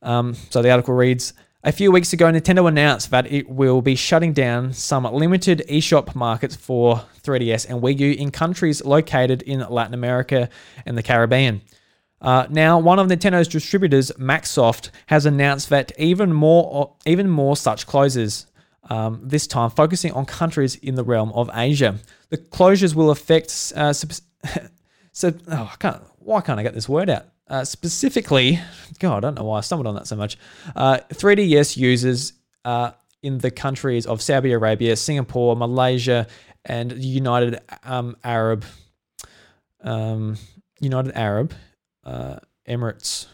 Um, so, the article reads A few weeks ago, Nintendo announced that it will be shutting down some limited eShop markets for 3DS and Wii U in countries located in Latin America and the Caribbean. Uh, now, one of Nintendo's distributors, Maxsoft, has announced that even more, even more such closes um, this time focusing on countries in the realm of Asia. The closures will affect. Uh, *laughs* so, oh, I can't, why can't I get this word out? Uh, specifically, God, I don't know why I stumbled on that so much. Uh, 3DS users uh, in the countries of Saudi Arabia, Singapore, Malaysia, and United um, Arab, um, United Arab uh, Emirates.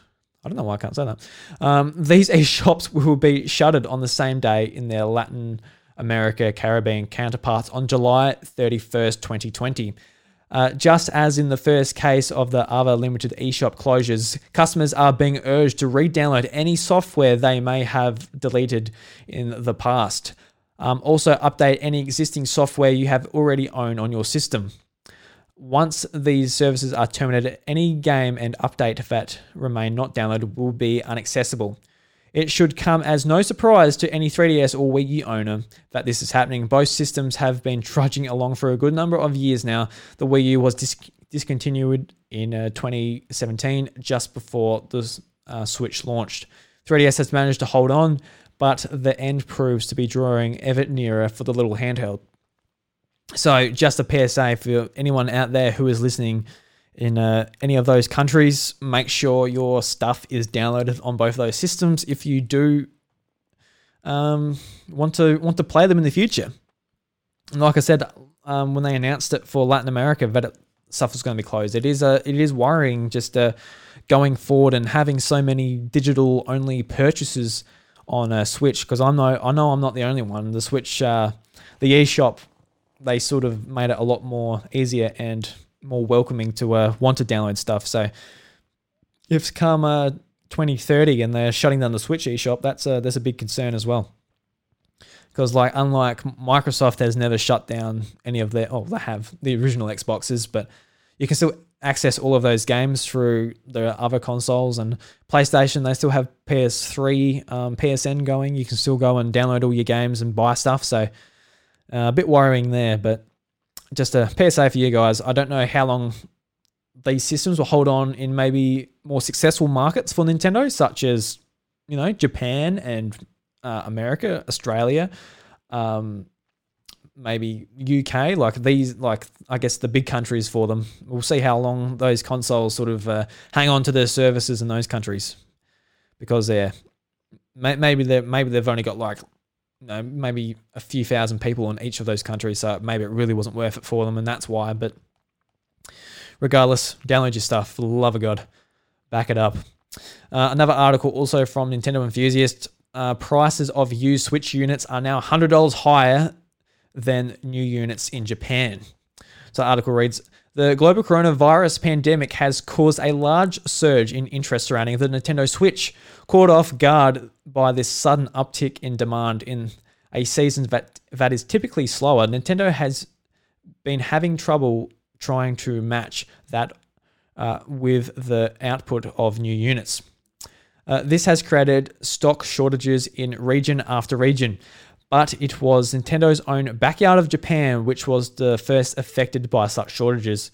I don't know why I can't say that. Um, these *laughs* e-shops will be shuttered on the same day in their Latin America Caribbean counterparts on July 31st, 2020. Uh, just as in the first case of the other limited eShop closures, customers are being urged to re download any software they may have deleted in the past. Um, also, update any existing software you have already owned on your system. Once these services are terminated, any game and update that remain not downloaded will be inaccessible. It should come as no surprise to any 3DS or Wii U owner that this is happening. Both systems have been trudging along for a good number of years now. The Wii U was dis- discontinued in uh, 2017, just before the uh, Switch launched. 3DS has managed to hold on, but the end proves to be drawing ever nearer for the little handheld. So, just a PSA for anyone out there who is listening in uh, any of those countries, make sure your stuff is downloaded on both those systems if you do um, want to want to play them in the future. And like I said, um, when they announced it for Latin America, that stuff was going to be closed, it is a it is worrying just uh, going forward and having so many digital only purchases on a Switch because I know I know I'm not the only one. The Switch, uh, the eShop they sort of made it a lot more easier and more welcoming to uh, want to download stuff. So if come uh, 2030 and they're shutting down the Switch eShop, that's a, that's a big concern as well. Because like unlike Microsoft has never shut down any of their oh they have the original Xboxes, but you can still access all of those games through the other consoles and PlayStation. They still have PS3, um, PSN going. You can still go and download all your games and buy stuff. So uh, a bit worrying there, but just a PSA for you guys. I don't know how long these systems will hold on in maybe more successful markets for Nintendo, such as you know Japan and uh, America, Australia, um, maybe UK, like these, like I guess the big countries for them. We'll see how long those consoles sort of uh, hang on to their services in those countries, because they're maybe they maybe they've only got like know, maybe a few thousand people in each of those countries, so maybe it really wasn't worth it for them, and that's why. But regardless, download your stuff for the love of God, back it up. Uh, another article also from Nintendo Enthusiast. Uh, prices of used Switch units are now $100 higher than new units in Japan. So the article reads The global coronavirus pandemic has caused a large surge in interest surrounding the Nintendo Switch, caught off guard by this sudden uptick in demand in a season that, that is typically slower. Nintendo has been having trouble trying to match that uh, with the output of new units. Uh, this has created stock shortages in region after region, but it was Nintendo's own backyard of Japan which was the first affected by such shortages,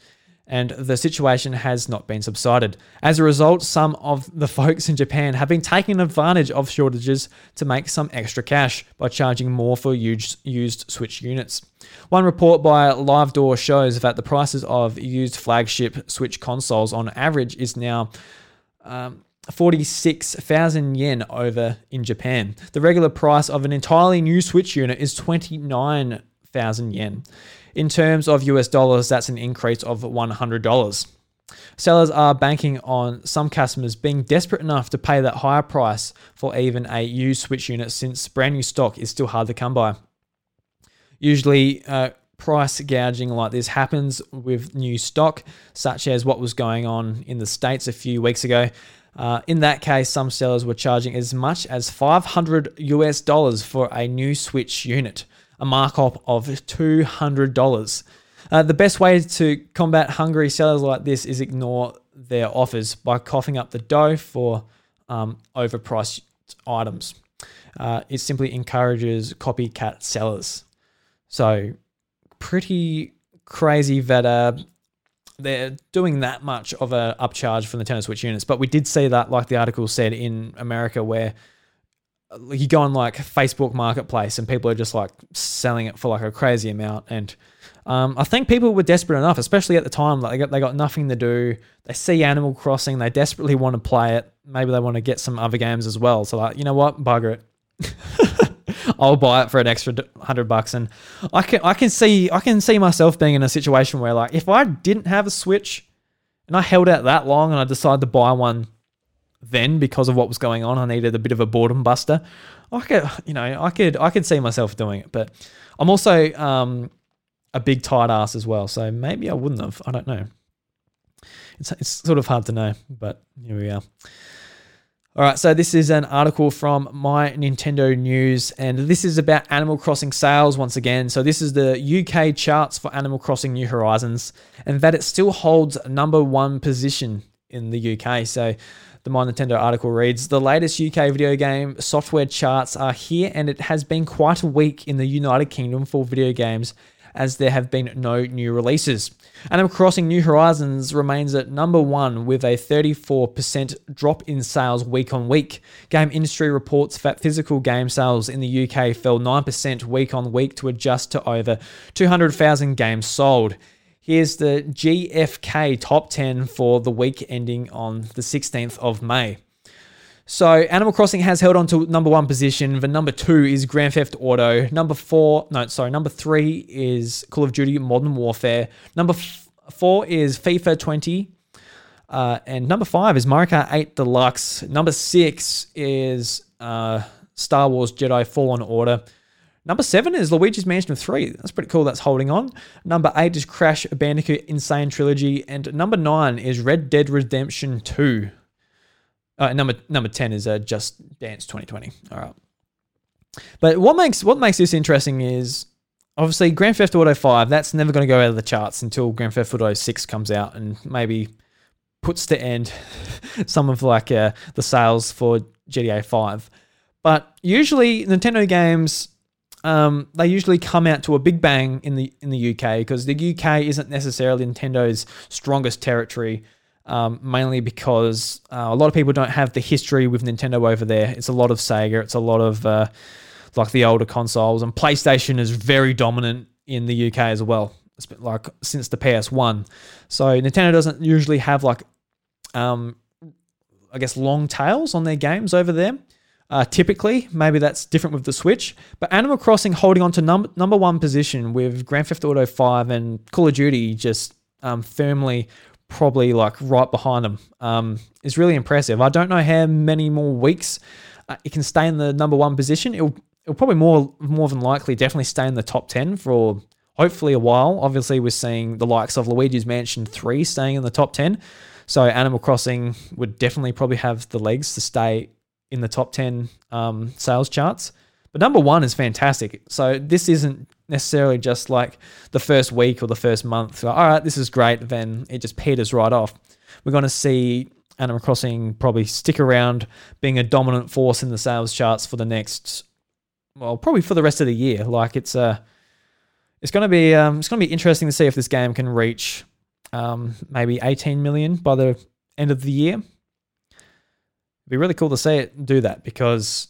and the situation has not been subsided. As a result, some of the *laughs* folks in Japan have been taking advantage of shortages to make some extra cash by charging more for used, Switch units. One report by LiveDoor shows that the prices of used flagship Switch consoles on average is now um, 46,000 yen over in Japan. The regular price of an entirely new Switch unit is 29,000 yen. In terms of US dollars, that's an increase of $100. Sellers are banking on some customers being desperate enough to pay that higher price for even a used Switch unit since brand new stock is still hard to come by. Usually, uh, price gouging like this happens with new stock, such as what was going on in the States a few weeks ago. Uh, in that case, some sellers were charging as much as 500 US dollars for a new Switch unit, a markup of $200. Uh, the best way to combat hungry sellers like this is ignore their offers by coughing up the dough for um, overpriced items. Uh, it simply encourages copycat sellers. So, pretty crazy that they're doing that much of a upcharge from the Nintendo Switch units. But we did see that, like the article said, in America, where uh, you go on like Facebook Marketplace and people are just like selling it for like a crazy amount. And um, I think people were desperate enough, especially at the time, like they got, they got nothing to do. They see Animal Crossing, they desperately want to play it. Maybe they want to get some other games as well. So like, you know what, bugger it. *laughs* I'll buy it for an extra hundred bucks, and I can I can see I can see myself being in a situation where like if I didn't have a Switch and I held out that long and I decided to buy one then because of what was going on, I needed a bit of a boredom buster. I could you know I could I could see myself doing it, but I'm also um, a big tight ass as well, so maybe I wouldn't have. I don't know. It's it's sort of hard to know, but here we are. All right, so this is an article from My Nintendo News, and this is about Animal Crossing sales once again. So, this is the UK charts for Animal Crossing New Horizons, and that it still holds number one position in the UK. So, the My Nintendo article reads The latest UK video game software charts are here, and it has been quite a week in the United Kingdom for video games as there have been no new releases. Animal Crossing New Horizons remains at number one with a 34% drop in sales week on week. Game industry reports that physical game sales in the UK fell 9% week on week to adjust to over 200,000 games sold. Here's the GFK top 10 for the week ending on the 16th of May. So Animal Crossing has held on to number one position. The number two is Grand Theft Auto. Number four, no, sorry, number three is Call of Duty Modern Warfare. Number f- four is FIFA 20. Uh, and number five is Mario Kart 8 Deluxe. Number six is uh, Star Wars Jedi Fallen Order. Number seven is Luigi's Mansion 3. That's pretty cool. That's holding on. Number eight is Crash Bandicoot N. Sane Trilogy. And number nine is Red Dead Redemption 2. Uh, number number ten is uh, Just Dance 2020. All right. But what makes what makes this interesting is obviously Grand Theft Auto 5. That's never going to go out of the charts until Grand Theft Auto 6 comes out and maybe puts to end *laughs* some of like uh, the sales for GTA 5. But usually Nintendo games um, they usually come out to a big bang in the in the UK because the UK isn't necessarily Nintendo's strongest territory um, mainly because uh, a lot of people don't have the history with Nintendo over there. It's a lot of Sega, it's a lot of uh, like the older consoles, and PlayStation is very dominant in the UK as well. It's been like since the PS1. So Nintendo doesn't usually have like, um, I guess long tails on their games over there. Uh, typically, maybe that's different with the Switch. But Animal Crossing holding on to number number one position with Grand Theft Auto 5 and Call of Duty just um, firmly, probably like right behind them, um, is really impressive. I don't know how many more weeks uh, it can stay in the number one position. It'll it'll probably more more than likely definitely stay in the top ten for hopefully a while. Obviously, we're seeing the likes of Luigi's Mansion 3 staying in the top 10. So Animal Crossing would definitely probably have the legs to stay in the top 10 um, sales charts. But number one is fantastic. So this isn't necessarily just like the first week or the first month. So, all right, this is great. Then it just peters right off. We're going to see Animal Crossing probably stick around being a dominant force in the sales charts for the next, well, probably for the rest of the year. Like it's a, it's going to be um, it's going to be interesting to see if this game can reach um, maybe 18 million by the end of the year. It'd be really cool to see it do that because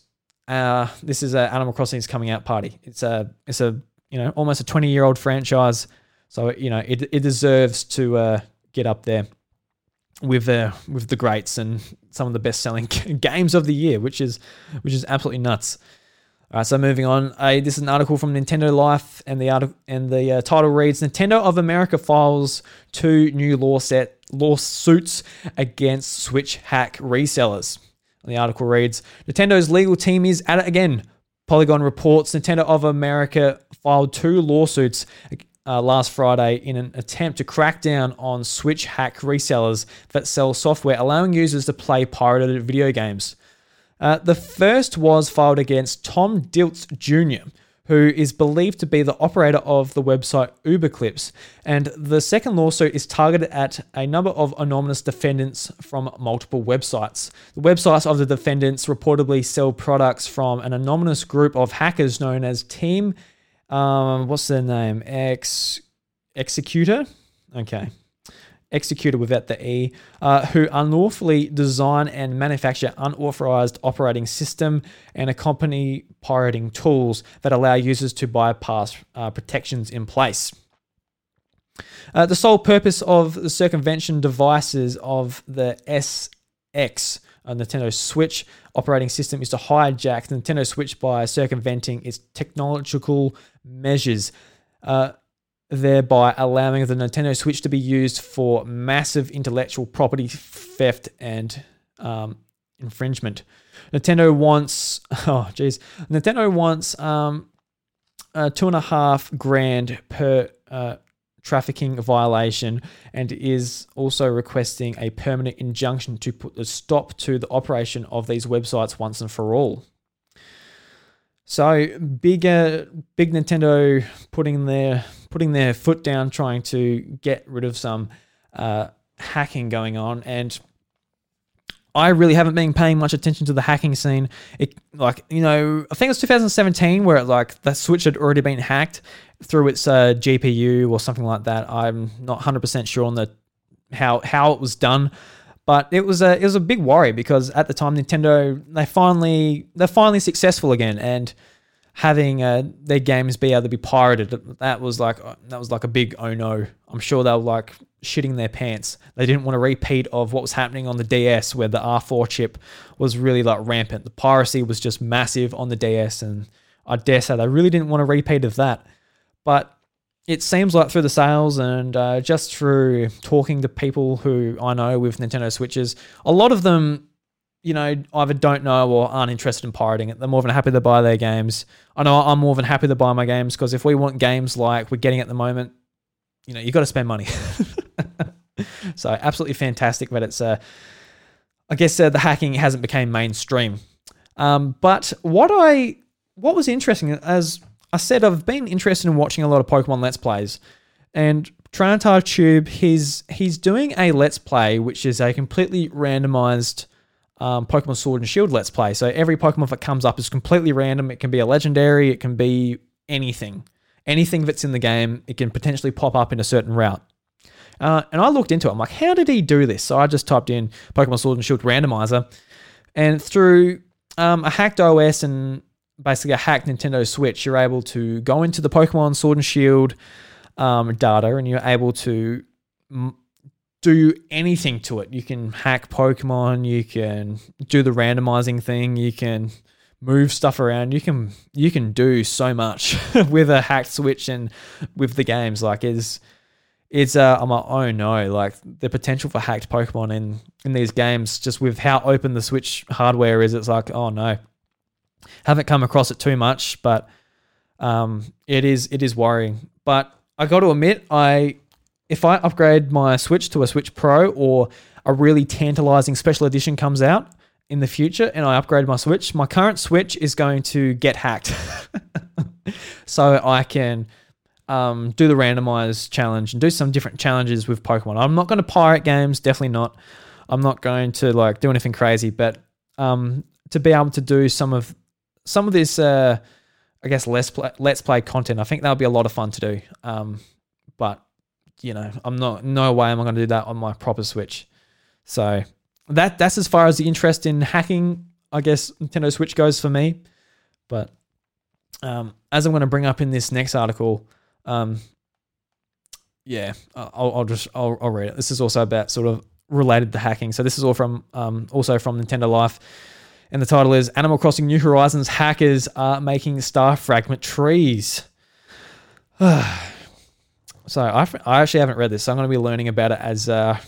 uh, this is a Animal Crossing's coming out party. It's a it's a you know almost a 20 year old franchise, so you know it it deserves to uh, get up there with the with the greats and some of the best selling *laughs* games of the year, which is which is absolutely nuts. All right, so moving on. Uh, this is an article from Nintendo Life, and the article and the uh, title reads: Nintendo of America files two new law set lawsuits against Switch hack resellers. And the article reads: Nintendo's legal team is at it again. Polygon reports Nintendo of America filed two lawsuits uh, last Friday in an attempt to crack down on Switch hack resellers that sell software allowing users to play pirated video games. Uh, the first was filed against Tom Dilts Jr., who is believed to be the operator of the website UberChips. And the second lawsuit is targeted at a number of anonymous defendants from multiple websites. The websites of the defendants reportedly sell products from an anonymous group of hackers known as Team, um, what's their name? Ex Executor? Okay executed without the E, uh, who unlawfully design and manufacture unauthorized operating system and accompany pirating tools that allow users to bypass uh, protections in place. Uh, the sole purpose of the circumvention devices of the SX, a Nintendo Switch operating system, is to hijack the Nintendo Switch by circumventing its technological measures. Uh, thereby allowing the Nintendo Switch to be used for massive intellectual property theft and um, infringement. Nintendo wants, *laughs* oh geez, Nintendo wants um, uh, two and a half grand per uh, trafficking violation and is also requesting a permanent injunction to put a stop to the operation of these websites once and for all. So bigger, big Nintendo putting their putting their foot down, trying to get rid of some uh, hacking going on, and I really haven't been paying much attention to the hacking scene. It like you know, I think it was 2017 where it, like the Switch had already been hacked through its uh, GPU or something like that. I'm not 100 percent sure on the how how it was done. But it was a it was a big worry because at the time Nintendo they finally they're finally successful again and having uh, their games be able to be pirated that was like that was like a big oh no. I'm sure they were like shitting their pants. They didn't want a repeat of what was happening on the DS where the R4 chip was really like rampant. The piracy was just massive on the DS and I dare say they really didn't want a repeat of that. But it seems like through the sales and uh, just through talking to people who I know with Nintendo Switches, a lot of them, you know, either don't know or aren't interested in pirating it. They're more than happy to buy their games. I know I'm more than happy to buy my games because if we want games like we're getting at the moment, you know, you got to spend money. *laughs* so absolutely fantastic that it's, uh, I guess uh, the hacking hasn't become mainstream. Um, but what I, what was interesting as I said I've been interested in watching a lot of Pokemon Let's Plays, and TyranitarTube, he's he's doing a Let's Play which is a completely randomized um, Pokemon Sword and Shield Let's Play. So every Pokemon that comes up is completely random. It can be a legendary, it can be anything, anything that's in the game. It can potentially pop up in a certain route. Uh, and I looked into it. I'm like, how did he do this? So I just typed in Pokemon Sword and Shield randomizer, and through um, a hacked OS and basically a hacked Nintendo Switch, you're able to go into the Pokemon Sword and Shield um, data, and you're able to m- do anything to it. You can hack Pokemon, you can do the randomizing thing, you can move stuff around. You can you can do so much *laughs* with a hacked Switch and with the games. Like is it's uh, I'm like, oh no, like the potential for hacked Pokemon in in these games, just with how open the Switch hardware is, it's like, oh no. Haven't come across it too much, but um, it is it is worrying. But I got to admit, I if I upgrade my Switch to a Switch Pro or a really tantalizing special edition comes out in the future and I upgrade my Switch, my current Switch is going to get hacked. *laughs* so I can um, do the randomized challenge and do some different challenges with Pokemon. I'm not going to pirate games, definitely not. I'm not going to like do anything crazy, but um, to be able to do some of some of this, uh, I guess, let's play, let's play content. I think that'll be a lot of fun to do. Um, but you know, I'm not no way am I going to do that on my proper Switch. So that that's as far as the interest in hacking, I guess, Nintendo Switch goes for me. But um, as I'm going to bring up in this next article, um, yeah, I'll, I'll just I'll, I'll, read it. This is also about sort of related to hacking. So this is all from um, also from Nintendo Life, and the title is Animal Crossing New Horizons hackers are making star fragment trees. *sighs* so I, I actually haven't read this, so I'm going to be learning about it as uh,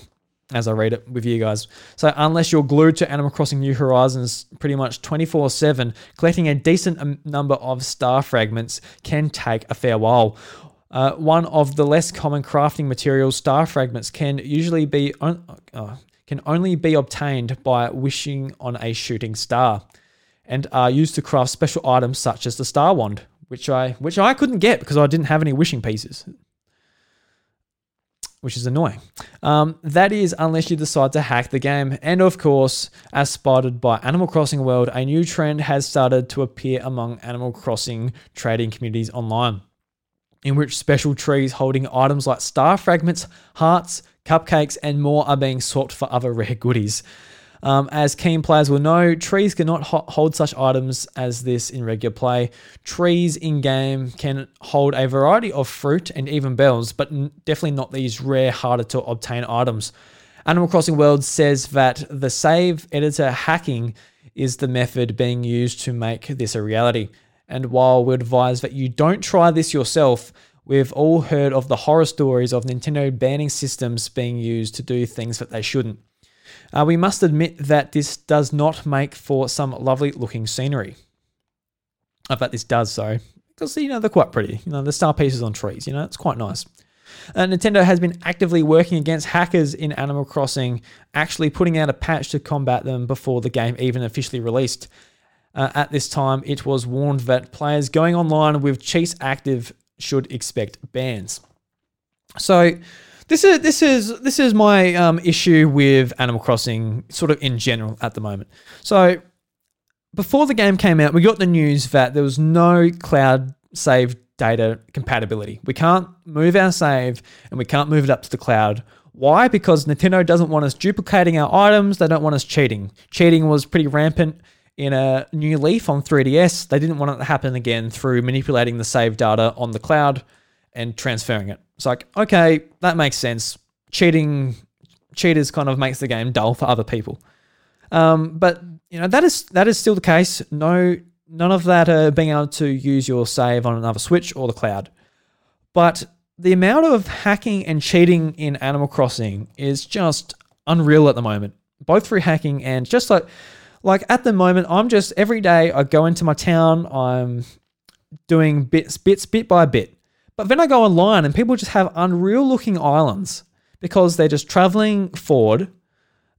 as I read it with you guys. So, unless you're glued to Animal Crossing New Horizons pretty much 24 7, collecting a decent number of star fragments can take a fair while. Uh, one of the less common crafting materials, star fragments, can usually be uh, can only be obtained by wishing on a shooting star, and are used to craft special items such as the star wand, which I which I couldn't get because I didn't have any wishing pieces which is annoying. Um, that is, unless you decide to hack the game. And of course, as spotted by Animal Crossing World, a new trend has started to appear among Animal Crossing trading communities online, in which special trees holding items like star fragments, hearts, cupcakes, and more are being swapped for other rare goodies. Um, as keen players will know, trees cannot ho- hold such items as this in regular play. Trees in game can hold a variety of fruit and even bells, but n- definitely not these rare, harder to obtain items. Animal Crossing World says that the save editor hacking is the method being used to make this a reality. And while we advise that you don't try this yourself, we've all heard of the horror stories of Nintendo banning systems being used to do things that they shouldn't. Uh, we must admit that this does not make for some lovely looking scenery. I bet this does so because you know they're quite pretty. You know the star pieces on trees. You know it's quite nice. Uh, Nintendo has been actively working against hackers in Animal Crossing, actually putting out a patch to combat them before the game even officially released. Uh, at this time, it was warned that players going online with cheats active should expect bans. So, this is this is this is my um, issue with Animal Crossing, sort of in general at the moment. So before the game came out, we got the news that there was no cloud save data compatibility. We can't move our save and we can't move it up to the cloud. Why? Because Nintendo doesn't want us duplicating our items. They don't want us cheating. Cheating was pretty rampant in a new Leaf on 3DS. They didn't want it to happen again through manipulating the save data on the cloud and transferring it. It's like, okay, that makes sense. Cheating, cheaters kind of makes the game dull for other people. Um, but you know that is that is still the case. No, none of that uh, being able to use your save on another Switch or the cloud. But the amount of hacking and cheating in Animal Crossing is just unreal at the moment, both through hacking and just like like at the moment, I'm just every day I go into my town, I'm doing bits bits bit by bit. But then I go online and people just have unreal looking islands because they're just traveling forward.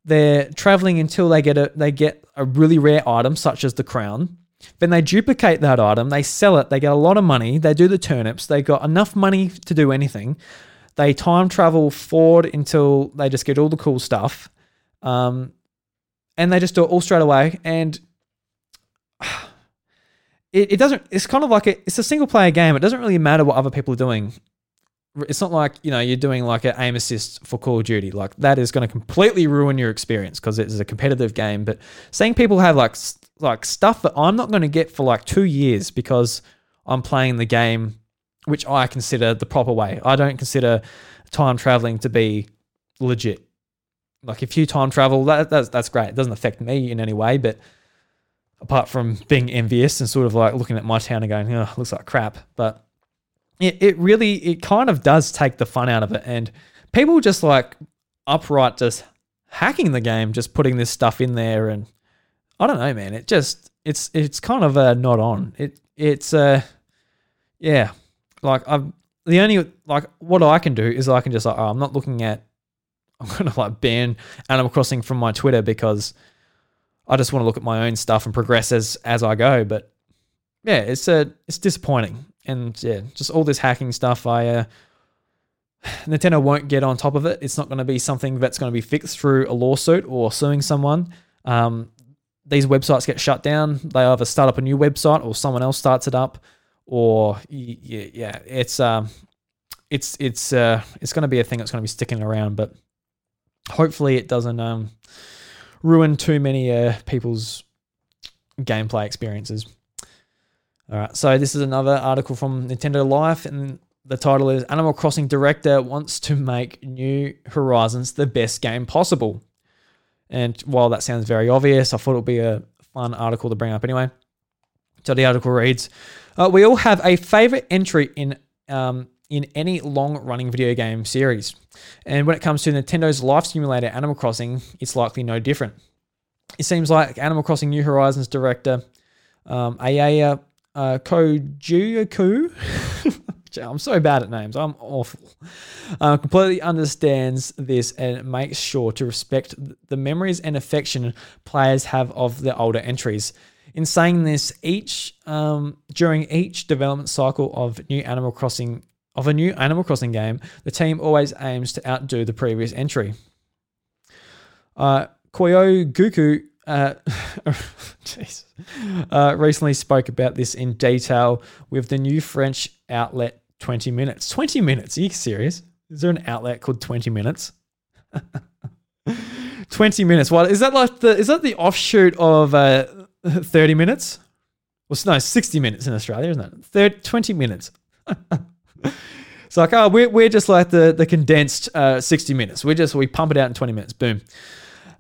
They're traveling until they get a they get a really rare item such as the crown. Then they duplicate that item, they sell it, they get a lot of money, they do the turnips, they got enough money to do anything. They time travel forward until they just get all the cool stuff. Um, and they just do it all straight away. And *sighs* it, it doesn't. It's kind of like a, it's a single player game. It doesn't really matter what other people are doing. It's not like you know you're doing like an aim assist for Call of Duty. Like that is going to completely ruin your experience because it's a competitive game. But seeing people have like like stuff that I'm not going to get for like two years because I'm playing the game, which I consider the proper way. I don't consider time traveling to be legit. Like if you time travel, that, that's that's great. It doesn't affect me in any way, but apart from being envious and sort of like looking at my town and going, oh, looks like crap. But it, it really it kind of does take the fun out of it. And people just like upright just hacking the game, just putting this stuff in there and I don't know, man. It just it's it's kind of uh, not on. It it's uh yeah, like I'm the only like what I can do is I can just like oh, I'm not looking at I'm gonna like ban Animal Crossing from my Twitter because I just want to look at my own stuff and progress as as I go. But yeah, it's uh, it's disappointing, and yeah, just all this hacking stuff. I uh, *sighs* Nintendo won't get on top of it. It's not going to be something that's going to be fixed through a lawsuit or suing someone. Um, these websites get shut down. They either start up a new website or someone else starts it up, or yeah, yeah it's um, it's it's uh, it's going to be a thing that's going to be sticking around. But hopefully, it doesn't um, ruin too many uh, people's gameplay experiences. All right, so this is another article from Nintendo Life, and the title is Animal Crossing Director Wants to Make New Horizons the Best Game Possible. And while that sounds very obvious, I thought it would be a fun article to bring up anyway. So the article reads uh, We all have a favorite entry in. Um, in any long running video game series. And when it comes to Nintendo's life simulator Animal Crossing, it's likely no different. It seems like Animal Crossing New Horizons director um, Ayaya uh, Kojuku, *laughs* I'm so bad at names, I'm awful, uh, completely understands this and makes sure to respect the memories and affection players have of the older entries. In saying this, each um, during each development cycle of new Animal Crossing of a new Animal Crossing game, the team always aims to outdo the previous entry. Uh, Koyo Guku uh, *laughs* uh, recently spoke about this in detail with the new French outlet 20 Minutes. 20 Minutes? Are you serious? Is there an outlet called 20 Minutes? *laughs* 20 Minutes. What is that like the is that the offshoot of uh, 30 Minutes? Well, no, 60 minutes in Australia, isn't it? 30, 20 minutes. *laughs* *laughs* it's like, oh, we're, we're just like the, the condensed uh, 60 minutes. We just, we pump it out in 20 minutes. Boom.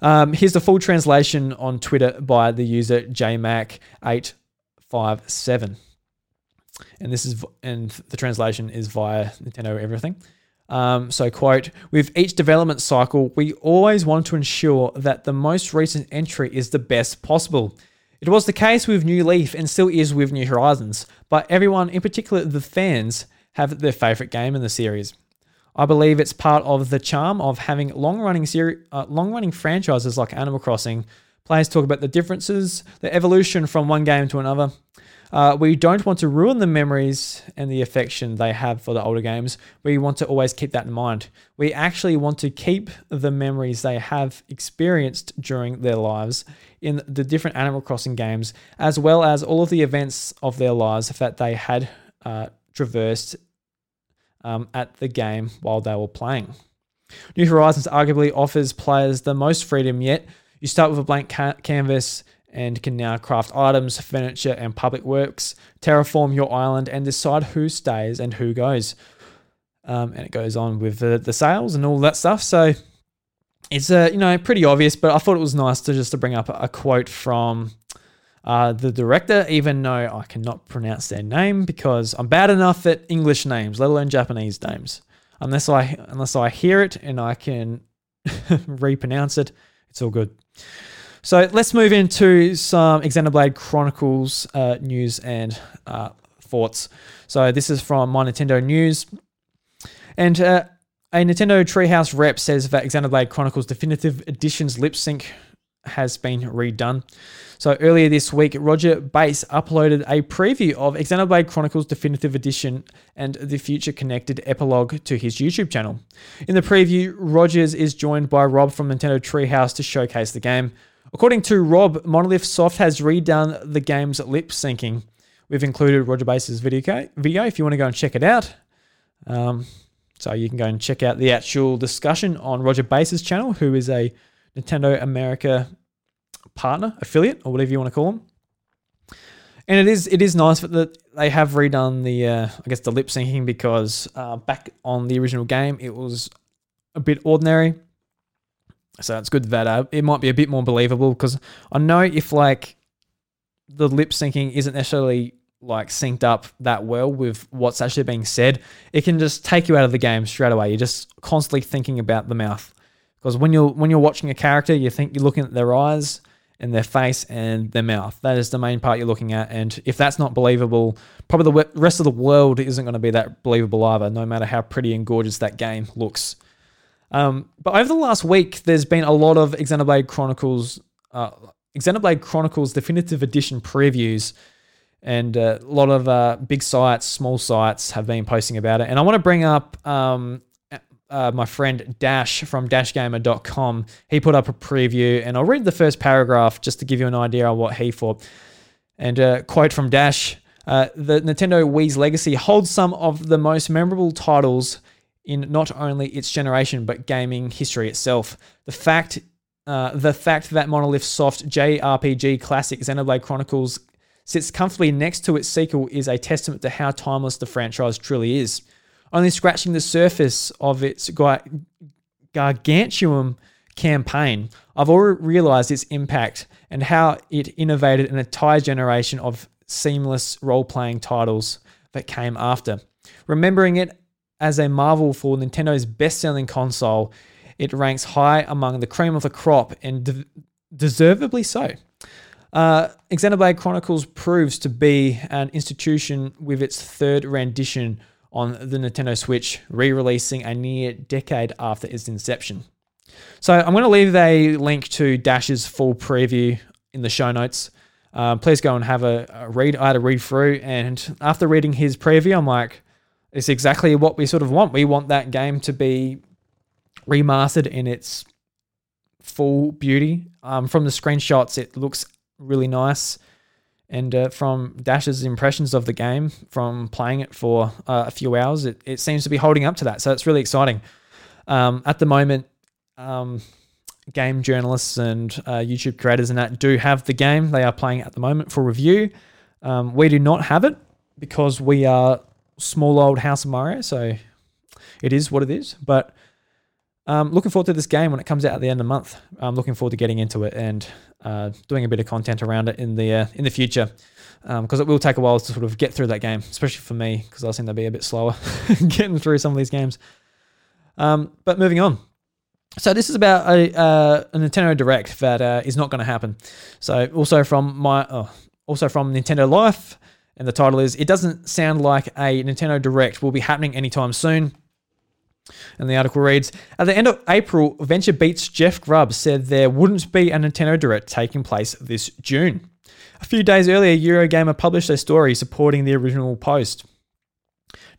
Um, here's the full translation on Twitter by the user JMac857. And this is, and the translation is via Nintendo Everything. Um, so, quote, with each development cycle, we always want to ensure that the most recent entry is the best possible. It was the case with New Leaf and still is with New Horizons, but everyone, in particular the fans, have their favorite game in the series. I believe it's part of the charm of having long-running seri- uh, long-running franchises like Animal Crossing. Players talk about the differences, the evolution from one game to another. Uh, we don't want to ruin the memories and the affection they have for the older games. We want to always keep that in mind. We actually want to keep the memories they have experienced during their lives in the different Animal Crossing games, as well as all of the events of their lives that they had uh, traversed um, at the game while they were playing. New Horizons arguably offers players the most freedom yet. You start with a blank ca- canvas and can now craft items, furniture, and public works, terraform your island, and decide who stays and who goes. Um, and it goes on with the, the sales and all that stuff. So it's uh, you know pretty obvious, but I thought it was nice to just to bring up a quote from uh, the director, even though I cannot pronounce their name because I'm bad enough at English names, let alone Japanese names. Unless I unless I hear it and I can *laughs* repronounce it, it's all good. So let's move into some Xenoblade Chronicles uh, news and uh, thoughts. So this is from My Nintendo News, and uh, a Nintendo Treehouse rep says that Xenoblade Chronicles Definitive Edition's lip sync has been redone. So earlier this week, Rogersbase uploaded a preview of Xenoblade Chronicles Definitive Edition and the future connected epilogue to his YouTube channel. In the preview, Rogers is joined by Rob from Nintendo Treehouse to showcase the game. According to Rob, Monolith Soft has redone the game's lip syncing. We've included Rogersbase's video, video if you want to go and check it out. Um, so you can go and check out the actual discussion on Rogersbase's channel, who is a Nintendo America partner, affiliate, or whatever you want to call them. and it is it is nice that they have redone the uh, I guess the lip syncing because uh, back on the original game it was a bit ordinary. So it's good that uh, it might be a bit more believable because I know if like the lip syncing isn't necessarily like synced up that well with what's actually being said, it can just take you out of the game straight away. You're just constantly thinking about the mouth because when you're when you're watching a character, you think you're looking at their eyes and their face and their mouth. That is the main part you're looking at. And if that's not believable, probably the rest of the world isn't going to be that believable either, no matter how pretty and gorgeous that game looks. Um, but over the last week, there's been a lot of Xenoblade Chronicles, uh, Xenoblade Chronicles Definitive Edition previews, and uh, a lot of uh, big sites, small sites have been posting about it. And I want to bring up um, uh, my friend Dash from DashGamer.com. He put up a preview, and I'll read the first paragraph just to give you an idea of what he thought. And uh, quote from Dash. Uh, the Nintendo Wii's legacy holds some of the most memorable titles in not only its generation but gaming history itself. The fact, uh, the fact that Monolith Soft JRPG classic Xenoblade Chronicles sits comfortably next to its sequel is a testament to how timeless the franchise truly is. Only scratching the surface of its gargantuan campaign, I've already realized its impact and how it innovated an entire generation of seamless role playing titles that came after. Remembering it as a marvel for Nintendo's best selling console, it ranks high among the cream of the crop and de- deservedly so. Uh, Xenoblade Chronicles proves to be an institution with its third rendition on the Nintendo Switch, re releasing a near decade after its inception. So I'm going to leave a link to Dash's full preview in the show notes. Uh, please go and have a, a, read. I had a read through, and after reading his preview, I'm like, it's exactly what we sort of want. We want that game to be remastered in its full beauty. Um, from the screenshots, it looks really nice. And uh, from Dash's impressions of the game, from playing it for uh, a few hours, it, it seems to be holding up to that. So it's really exciting. Um, at the moment, um, game journalists and uh, YouTube creators and that do have the game. They are playing at the moment for review. Um, we do not have it because we are small old House of Mario, so it is what it is. But um, looking forward to this game when it comes out at the end of the month. I'm looking forward to getting into it and uh, doing a bit of content around it in the uh, in the future because um, it will take a while to sort of get through that game, especially for me because I seem to be a bit slower *laughs* getting through some of these games. Um, but moving on. So this is about a, uh, a Nintendo Direct that uh, is not going to happen. So also from my oh, also from Nintendo Life, and the title is It Doesn't Sound Like a Nintendo Direct Will Be Happening Anytime Soon. And the article reads At the end of April, VentureBeat's Jeff Grubb said there wouldn't be a Nintendo Direct taking place this June. A few days earlier, Eurogamer published a story supporting the original post.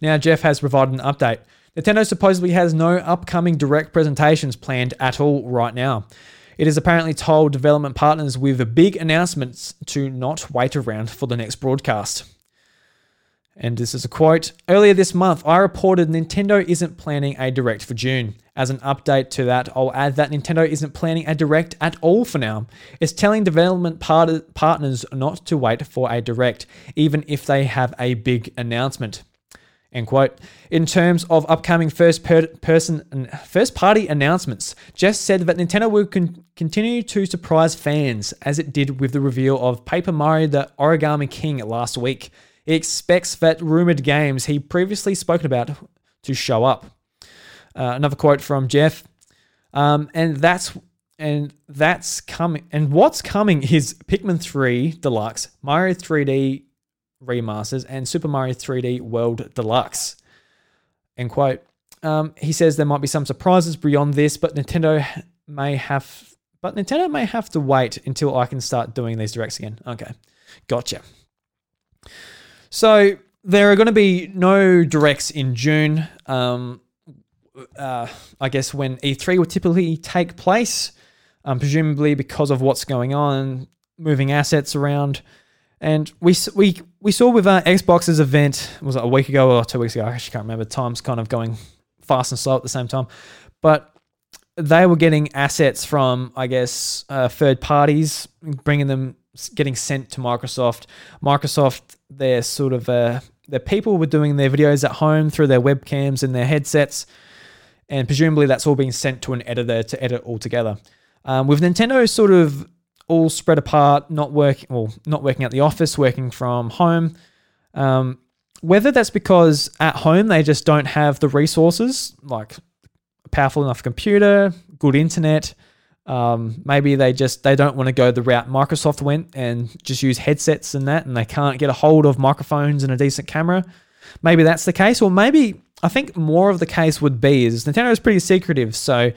Now, Jeff has provided an update. Nintendo supposedly has no upcoming direct presentations planned at all right now. It has apparently told development partners with big announcements to not wait around for the next broadcast. And this is a quote Earlier this month, I reported Nintendo isn't planning a direct for June. As an update to that, I'll add that Nintendo isn't planning a direct at all for now. It's telling development part- partners not to wait for a direct, even if they have a big announcement. End quote. In terms of upcoming first per- person, first party announcements, Jeff said that Nintendo will con- continue to surprise fans as it did with the reveal of Paper Mario: The Origami King last week. He expects that rumored games he previously spoken about to show up. Uh, another quote from Jeff, um, and that's and that's coming. And what's coming is Pikmin 3 Deluxe, Mario 3D remasters, and Super Mario 3D World Deluxe. End quote. Um, he says there might be some surprises beyond this, but Nintendo may have, but Nintendo may have to wait until I can start doing these directs again. Okay, gotcha. So there are going to be no directs in June. Um, uh, I guess when E3 would typically take place, um, presumably because of what's going on, moving assets around. And we we we saw with uh, Xbox's event was it a week ago or two weeks ago? I actually can't remember. Time's kind of going fast and slow at the same time, but they were getting assets from I guess uh, third parties, bringing them getting sent to Microsoft. Microsoft, they're sort of uh, the people were doing their videos at home through their webcams and their headsets, and presumably that's all being sent to an editor to edit all together. Um, with Nintendo sort of all spread apart, not working, well, not working at the office, working from home. Um, whether that's because at home they just don't have the resources, like a powerful enough computer, good internet. Um, maybe they just they don't want to go the route Microsoft went and just use headsets and that, and they can't get a hold of microphones and a decent camera. Maybe that's the case, or maybe I think more of the case would be is Nintendo is pretty secretive, so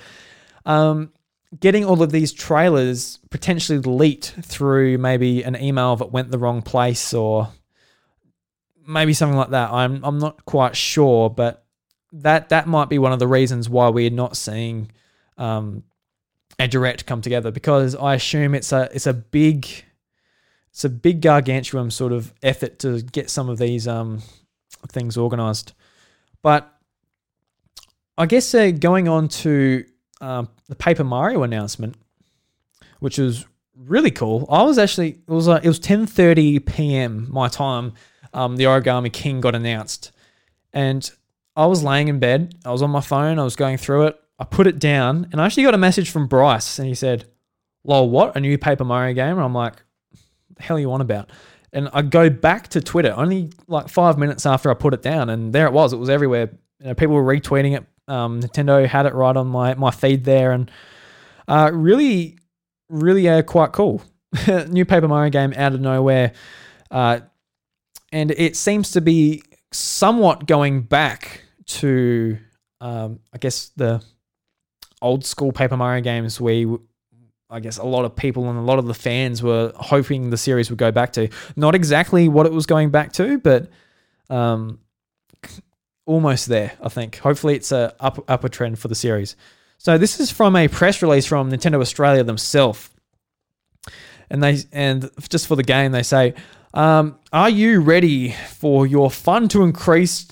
um, getting all of these trailers potentially leaked through maybe an email that went the wrong place or maybe something like that. I'm I'm not quite sure, but that that might be one of the reasons why we're not seeing um, a direct come together because I assume it's a it's a big it's a big gargantuan sort of effort to get some of these um, things organized. But I guess uh, going on to um, the Paper Mario announcement, which was really cool. I was actually it was like it was 10:30 p.m. my time. Um, the Origami King got announced, and I was laying in bed. I was on my phone. I was going through it. I put it down, and I actually got a message from Bryce, and he said, "Lol, what? A new Paper Mario game?" And I'm like, "The hell are you on about?" And I go back to Twitter only like five minutes after I put it down, and there it was. It was everywhere. You know, people were retweeting it. Um, Nintendo had it right on my my feed there, and uh, really, really uh, quite cool. *laughs* New Paper Mario game out of nowhere, uh, and it seems to be somewhat going back to, um, I guess the old school Paper Mario games. You, I guess a lot of people and a lot of the fans were hoping the series would go back to. Not exactly what it was going back to, but um, almost there, I think. Hopefully, it's a up, upward trend for the series. So this is from a press release from Nintendo Australia themselves, and they and just for the game they say, um, "Are you ready for your fun to increase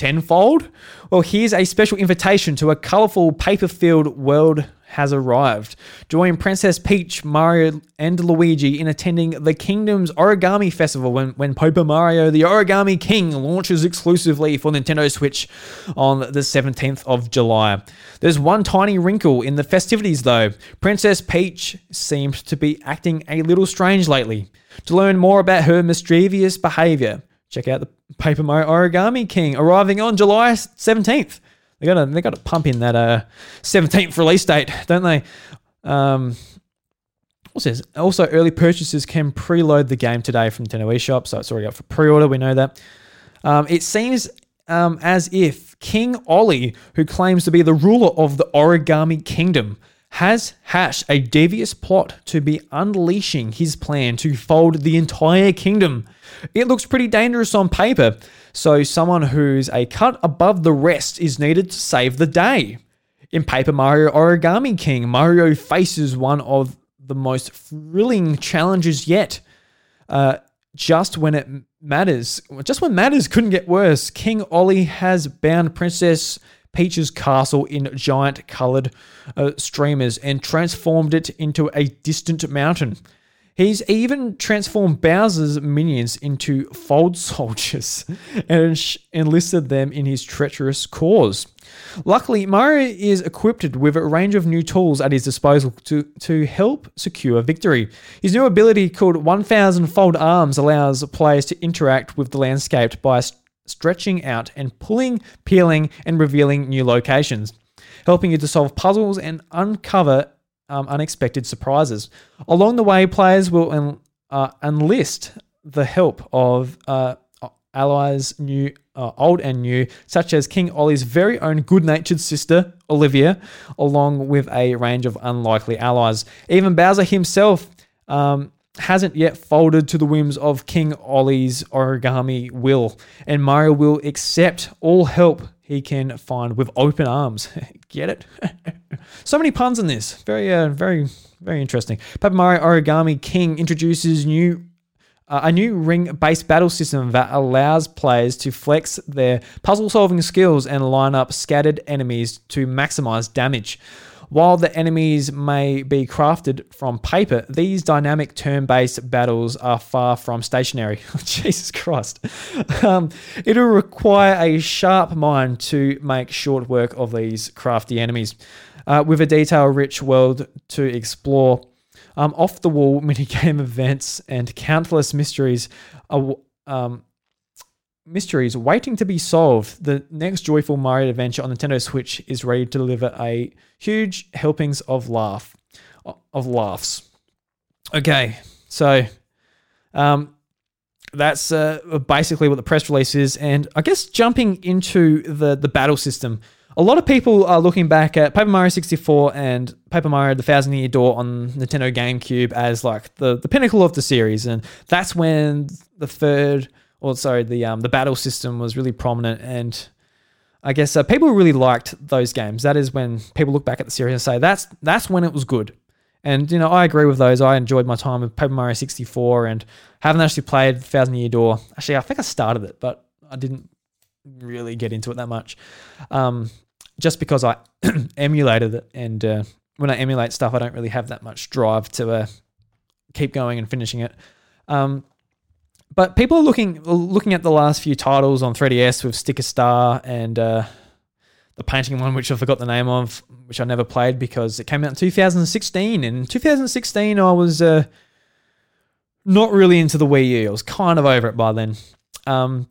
tenfold?" Well, here's a special invitation to a colorful paper-filled world has arrived. Join Princess Peach, Mario, and Luigi in attending the Kingdom's Origami Festival when, when Paper Mario the Origami King launches exclusively for Nintendo Switch on the 17th of July. There's one tiny wrinkle in the festivities though. Princess Peach seems to be acting a little strange lately. To learn more about her mischievous behavior, check out the Paper Mario Origami King arriving on July 17th. They gotta they gotta pump in that uh 17th release date, don't they? Um, this? Also, early purchasers can preload the game today from Nintendo eShop, so it's already up for pre-order. We know that. Um, it seems um, as if King Olly, who claims to be the ruler of the Origami Kingdom, has hatched a devious plot to be unleashing his plan to fold the entire kingdom. It looks pretty dangerous on paper, so someone who's a cut above the rest is needed to save the day. In Paper Mario Origami King, Mario faces one of the most thrilling challenges yet. Uh, just when it matters, just when matters couldn't get worse, King Olly has bound Princess Peach's castle in giant colored uh, streamers and transformed it into a distant mountain. He's even transformed Bowser's minions into fold *laughs* soldiers and enlisted them in his treacherous cause. Luckily, Mario is equipped with a range of new tools at his disposal to, to help secure victory. His new ability, called 1000 Fold Arms, allows players to interact with the landscape by st- stretching out and pulling, peeling, and revealing new locations, helping you to solve puzzles and uncover um, unexpected surprises. Along the way, players will en- uh, enlist the help of uh, allies, new, uh, old and new, such as King Olly's very own good-natured sister Olivia, along with a range of unlikely allies. Even Bowser himself. Um, hasn't yet folded to the whims of King Olly's origami will, and Mario will accept all help he can find with open arms. *laughs* Get it? *laughs* so many puns in this. Very, uh, very, very interesting. Paper Mario Origami King introduces new uh, a new ring-based battle system that allows players to flex their puzzle-solving skills and line up scattered enemies to maximize damage. While the enemies may be crafted from paper, these dynamic turn based battles are far from stationary. *laughs* Jesus Christ. Um, it'll require a sharp mind to make short work of these crafty enemies. Uh, with a detail rich world to explore, um, off the wall *laughs* minigame events, and countless mysteries. Um, mysteries waiting to be solved, the next joyful Mario adventure on Nintendo Switch is ready to deliver a huge helpings of laugh of laughs. Okay, so um, that's uh, basically what the press release is, and I guess jumping into the the battle system. A lot of people are looking back at Paper Mario 64 and Paper Mario The Thousand Year Door on Nintendo GameCube as like the, the pinnacle of the series. And that's when the third or sorry, the um, the battle system was really prominent, and I guess uh, people really liked those games. That is when people look back at the series and say that's that's when it was good. And you know, I agree with those. I enjoyed my time with Paper Mario 64, and haven't actually played Thousand Year Door. Actually, I think I started it, but I didn't really get into it that much, um, just because I *clears throat* emulated it. And uh, when I emulate stuff, I don't really have that much drive to uh, keep going and finishing it. Um, but people are looking looking at the last few titles on 3DS with Sticker Star and uh, the painting one, which I forgot the name of, which I never played because it came out in 2016. And in 2016, I was uh, not really into the Wii U. I was kind of over it by then. Um,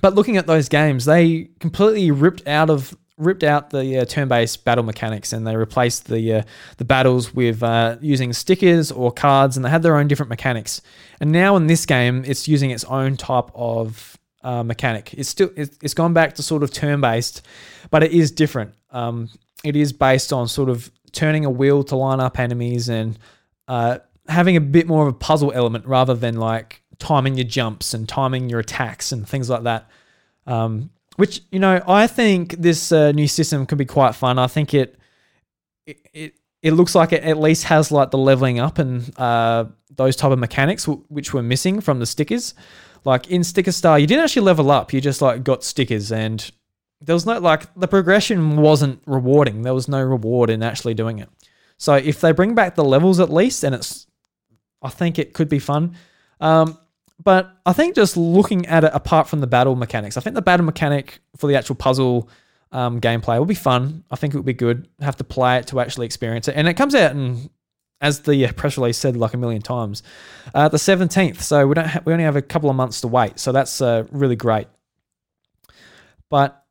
but looking at those games, they completely ripped out of ripped out the uh, turn-based battle mechanics and they replaced the uh, the battles with uh, using stickers or cards, and they had their own different mechanics. And now in this game, it's using its own type of uh, mechanic. It's still it's gone back to sort of turn-based, but it is different. Um, it is based on sort of turning a wheel to line up enemies and uh, having a bit more of a puzzle element rather than like timing your jumps and timing your attacks and things like that. Um, which you know, I think this uh, new system could be quite fun. I think it it it, it looks like it at least has like the leveling up and uh, those type of mechanics w- which were missing from the stickers. Like in Sticker Star, you didn't actually level up; you just like got stickers, and there was no like the progression wasn't rewarding. There was no reward in actually doing it. So if they bring back the levels at least, and it's, I think it could be fun. Um, but I think just looking at it apart from the battle mechanics, I think the battle mechanic for the actual puzzle um, gameplay will be fun. I think it would be good. Have to play it to actually experience it, and it comes out and as the uh, press release said like a million times, uh, the 17th. So we don't ha- we only have a couple of months to wait. So that's uh, really great. But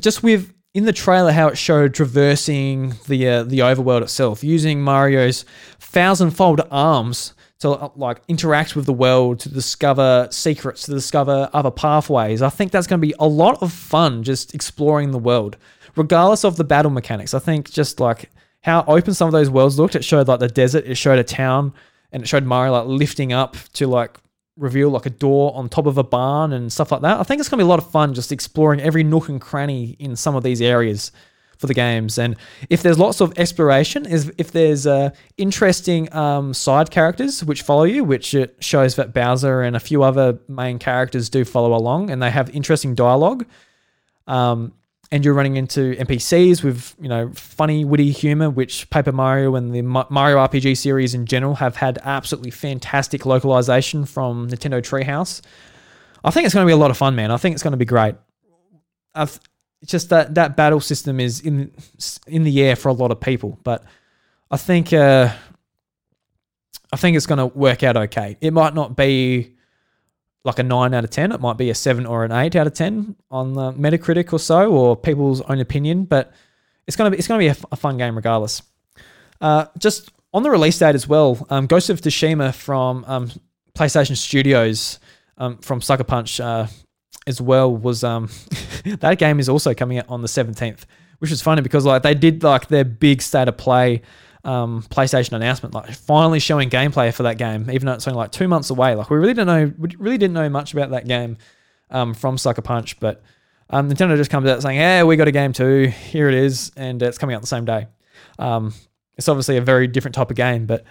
just with in the trailer how it showed traversing the uh, the overworld itself using Mario's thousandfold arms to uh, like interact with the world, to discover secrets, to discover other pathways. I think that's going to be a lot of fun just exploring the world, regardless of the battle mechanics. I think just like how open some of those worlds looked. It showed like the desert, it showed a town, and it showed Mario like lifting up to like reveal like a door on top of a barn and stuff like that. I think it's going to be a lot of fun just exploring every nook and cranny in some of these areas for the games. And if there's lots of exploration, is if there's uh, interesting um, side characters which follow you, which it shows that Bowser and a few other main characters do follow along, and they have interesting dialogue. Um, and you're running into NPCs with you know funny, witty humor, which Paper Mario and the Mario RPG series in general have had absolutely fantastic localization from Nintendo Treehouse. I think it's going to be a lot of fun, man. I think it's going to be great. I've, it's just that that battle system is in in the air for a lot of people, but I think uh, I think it's going to work out okay. It might not be like a nine out of ten. It might be a seven or an eight out of ten on the Metacritic or so, or people's own opinion. But it's gonna be it's gonna be a, f- a fun game regardless. Uh, just on the release date as well, um, Ghost of Tsushima from um, PlayStation Studios um, from Sucker Punch uh, as well was um *laughs* that game is also coming out on the 17th, which is funny because like they did like their big state of play um, PlayStation announcement, like finally showing gameplay for that game, even though it's only like two months away. Like we really didn't know, we really didn't know much about that game um, from Sucker Punch, but um, Nintendo just comes out saying, "Yeah, we got a game too. Here it is, and it's coming out the same day." Um, it's obviously a very different type of game, but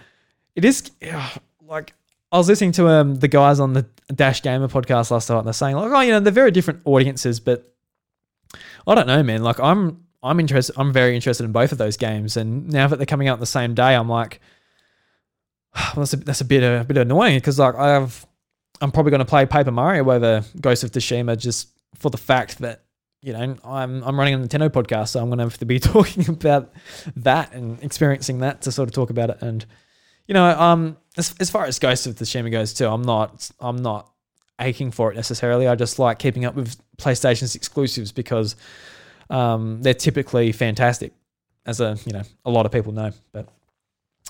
it is *sighs* like I was listening to um, the guys on the Dash Gamer podcast last night, and they're saying like, oh, you know, they're very different audiences, but I don't know, man. Like I'm I'm interested. I'm very interested in both of those games, and now that they're coming out the same day, I'm like, well, *sighs* that's a, that's a bit a bit annoying because like I have, I'm probably going to play Paper Mario over Ghost of Tsushima just for the fact that you know I'm I'm running a Nintendo podcast, so I'm going to have to be *laughs* talking about that and experiencing that to sort of talk about it. And you know, um, as as far as Ghost of Tsushima goes too, I'm not I'm not aching for it necessarily. I just like keeping up with PlayStation's exclusives because um, they're typically fantastic, as a you know a lot of people know. But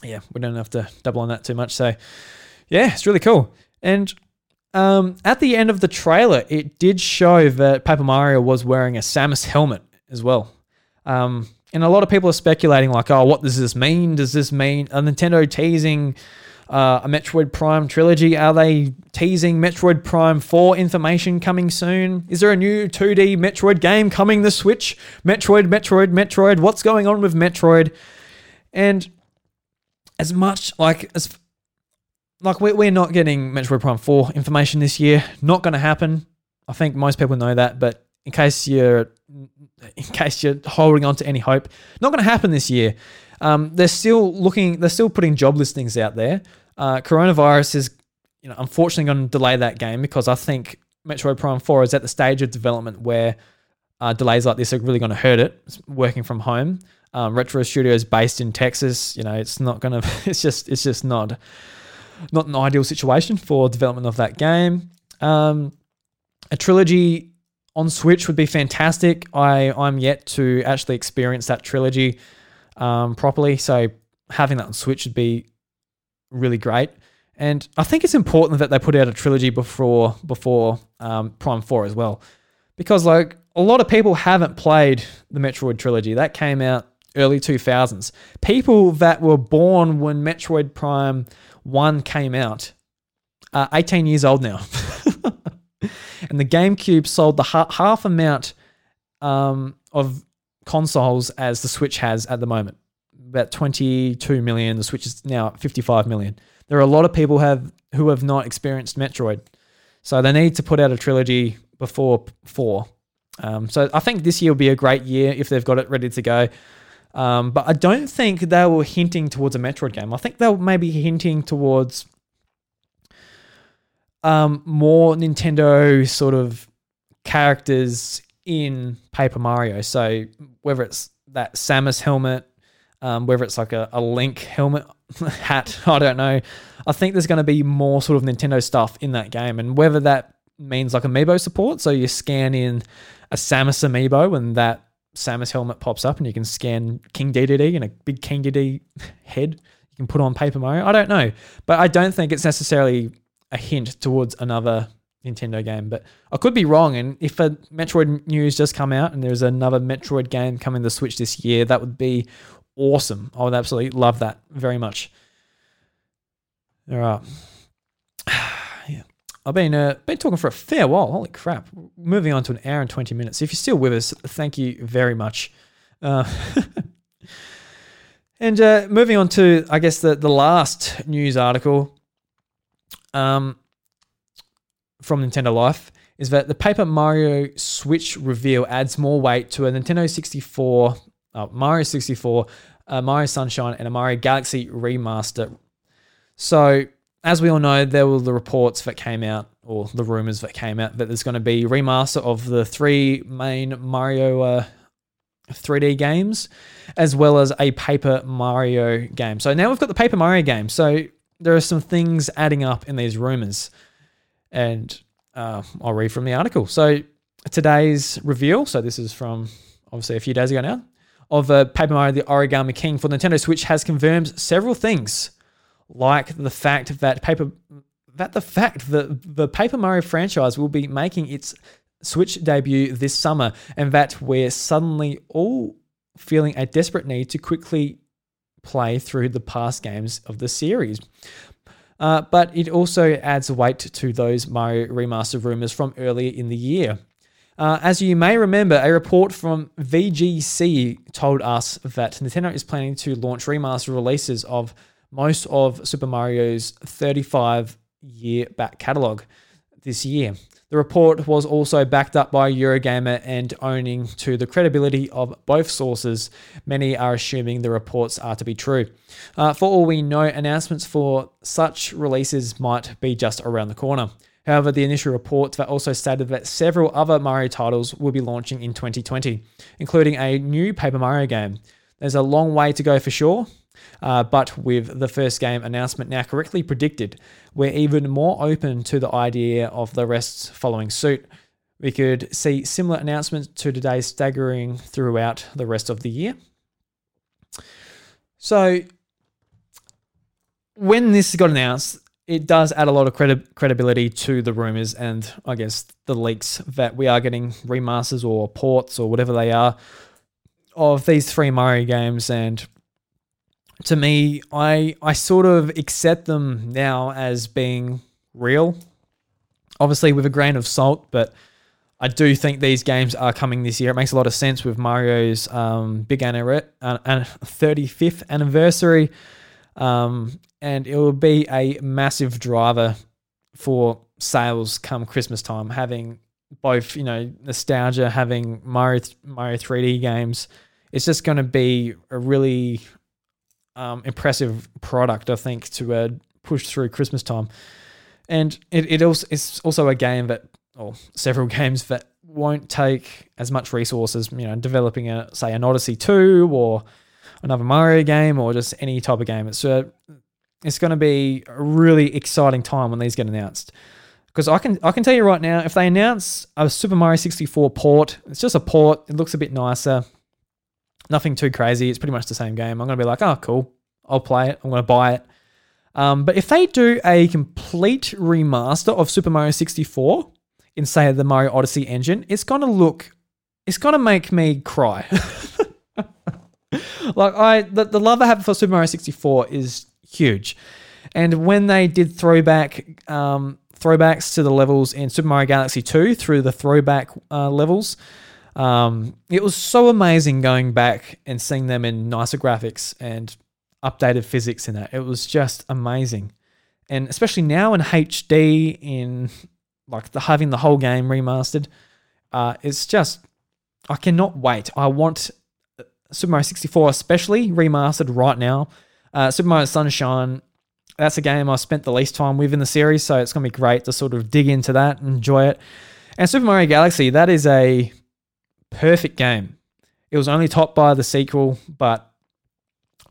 yeah, we don't have to double on that too much. So yeah, it's really cool. And um, at the end of the trailer, it did show that Paper Mario was wearing a Samus helmet as well. Um, and a lot of people are speculating, like, oh, what does this mean? Does this mean a Nintendo teasing uh, a Metroid Prime trilogy? Are they teasing Metroid Prime 4 information coming soon? Is there a new 2D Metroid game coming the Switch? Metroid, Metroid, Metroid. What's going on with Metroid? And as much like as like we're, we're not getting Metroid Prime 4 information this year. Not going to happen. I think most people know that, but in case you're in case you're holding on to any hope, not going to happen this year. Um, they're still looking. They're still putting job listings out there. Uh, coronavirus is, you know, unfortunately going to delay that game because I think Metroid Prime Four is at the stage of development where uh, delays like this are really going to hurt it. It's working from home, um, Retro Studios based in Texas. You know, it's not going *laughs* to. It's just. It's just not. Not an ideal situation for development of that game. Um, a trilogy on Switch would be fantastic. I I'm yet to actually experience that trilogy um, properly, so having that on Switch would be really great. And I think it's important that they put out a trilogy before before um, Prime Four as well, because like a lot of people haven't played the Metroid trilogy that came out early 2000s. People that were born when Metroid Prime One came out are 18 years old now. *laughs* and the GameCube sold the ha- half amount um, of consoles as the Switch has at the moment. About 22 million. The Switch is now 55 million. There are a lot of people have who have not experienced Metroid, so they need to put out a trilogy before four. Um, so I think this year will be a great year if they've got it ready to go. Um, but I don't think they were hinting towards a Metroid game. I think they were maybe hinting towards um, more Nintendo sort of characters in Paper Mario. So whether it's that Samus helmet, um, whether it's like a, a Link helmet *laughs* hat, *laughs* I don't know. I think there's going to be more sort of Nintendo stuff in that game, and whether that means like amiibo support, so you scan in a Samus amiibo and that Samus helmet pops up, and you can scan King Dedede and a big King Dedede *laughs* head you can put on Paper Mario. I don't know, but I don't think it's necessarily a hint towards another Nintendo game, but I could be wrong. And if a Metroid news does come out and there's another Metroid game coming to Switch this year, that would be awesome. I would absolutely love that very much. All right. *sighs* I've been uh, been talking for a fair while. Holy crap! Moving on to an hour and twenty minutes. If you're still with us, thank you very much. Uh, *laughs* and uh, moving on to, I guess the the last news article. Um, from Nintendo Life is that the Paper Mario Switch reveal adds more weight to a Nintendo 64, uh, Mario 64, uh, Mario Sunshine, and a Mario Galaxy remaster. So, as we all know, there were the reports that came out, or the rumors that came out, that there's going to be remaster of the three main Mario uh, 3D games, as well as a Paper Mario game. So now we've got the Paper Mario game. So there are some things adding up in these rumors and uh, I'll read from the article. So today's reveal, so this is from obviously a few days ago now, of uh, Paper Mario: The Origami King for Nintendo Switch has confirmed several things, like the fact that paper that the fact that the Paper Mario franchise will be making its Switch debut this summer, and that we're suddenly all feeling a desperate need to quickly play through the past games of the series. Uh, but it also adds weight to those Mario Remaster rumors from earlier in the year. Uh, as you may remember, a report from VGC told us that Nintendo is planning to launch remaster releases of most of Super Mario's 35 year back catalogue this year. The report was also backed up by Eurogamer and owning to the credibility of both sources. Many are assuming the reports are to be true. Uh, for all we know, announcements for such releases might be just around the corner. However, the initial reports also stated that several other Mario titles will be launching in 2020, including a new Paper Mario game. There's a long way to go for sure, uh, but with the first game announcement now correctly predicted, we're even more open to the idea of the rest following suit. We could see similar announcements to today's staggering throughout the rest of the year. So, when this got announced, it does add a lot of credi- credibility to the rumors and I guess the leaks that we are getting remasters or ports or whatever they are of these three Mario games and to me, I I sort of accept them now as being real. Obviously, with a grain of salt, but I do think these games are coming this year. It makes a lot of sense with Mario's um, big anniversary, uh, 35th anniversary, um, and it will be a massive driver for sales come Christmas time. Having both, you know, nostalgia, having Mario Mario 3D games, it's just going to be a really um, impressive product, I think, to uh, push through Christmas time. And it, it also it's also a game that, or several *laughs* games that won't take as much resources, you know, developing a say an Odyssey two or another Mario game or just any type of game. It's it's going to be a really exciting time when these get announced. Because I can I can tell you right now, if they announce a Super Mario 64 port, it's just a port. It looks a bit nicer. Nothing too crazy. It's pretty much the same game. I'm going to be like, oh, cool. I'll play it. I'm going to buy it. Um, but if they do a complete remaster of Super Mario 64 in, say, the Mario Odyssey engine, it's going to look, it's going to make me cry. *laughs* like, I, the, the love I have for Super Mario 64 is huge. And when they did throwback, um, throwbacks to the levels in Super Mario Galaxy 2 through the throwback uh, levels, um, it was so amazing going back and seeing them in nicer graphics and updated physics in that. It was just amazing. And especially now in HD, in like the having the whole game remastered, uh, it's just I cannot wait. I want Super Mario 64 especially remastered right now. Uh, Super Mario Sunshine, that's a game I spent the least time with in the series, so it's gonna be great to sort of dig into that and enjoy it. And Super Mario Galaxy, that is a perfect game. It was only topped by the sequel, but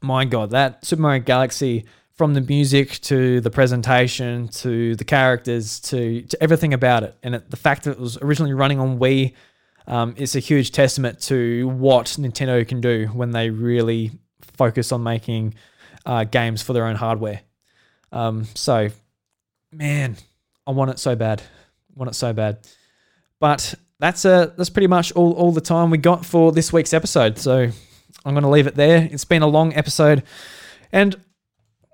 my god, that Super Mario Galaxy from the music to the presentation to the characters to, to everything about it, and it, the fact that it was originally running on Wii um, is a huge testament to what Nintendo can do when they really focus on making uh, games for their own hardware. Um, so, man, I want it so bad. I want it so bad. But that's uh that's pretty much all, all the time we got for this week's episode. So I'm going to leave it there. It's been a long episode, and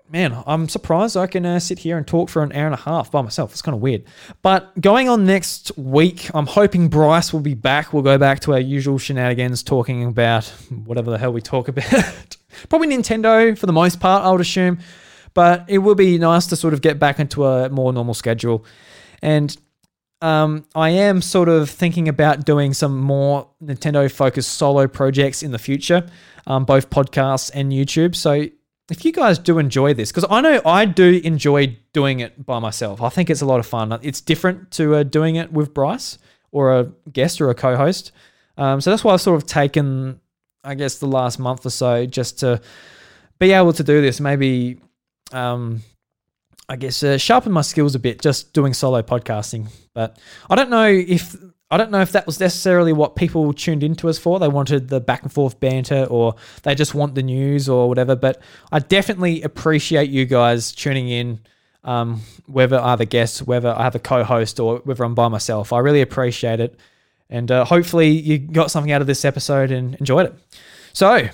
man, I'm surprised I can uh, sit here and talk for an hour and a half by myself. It's kind of weird. But going on next week, I'm hoping Bryce will be back. We'll go back to our usual shenanigans, talking about whatever the hell we talk *laughs* about. Probably Nintendo for the most part, I would assume. But it will be nice to sort of get back into a more normal schedule. And um, I am sort of thinking about doing some more Nintendo focused solo projects in the future, um, both podcasts and YouTube. So if you guys do enjoy this, because I know I do enjoy doing it by myself, I think it's a lot of fun. It's different to uh, doing it with Bryce or a guest or a co host. Um, so that's why I've sort of taken, I guess, the last month or so just to be able to do this. Maybe um, I guess, uh, sharpen my skills a bit just doing solo podcasting. But I don't know if I don't know if that was necessarily what people tuned into us for. They wanted the back and forth banter, or they just want the news or whatever. But I definitely appreciate you guys tuning in. Um, whether I have a guest, whether I have a co-host, or whether I'm by myself, I really appreciate it. And uh, hopefully, you got something out of this episode and enjoyed it. So,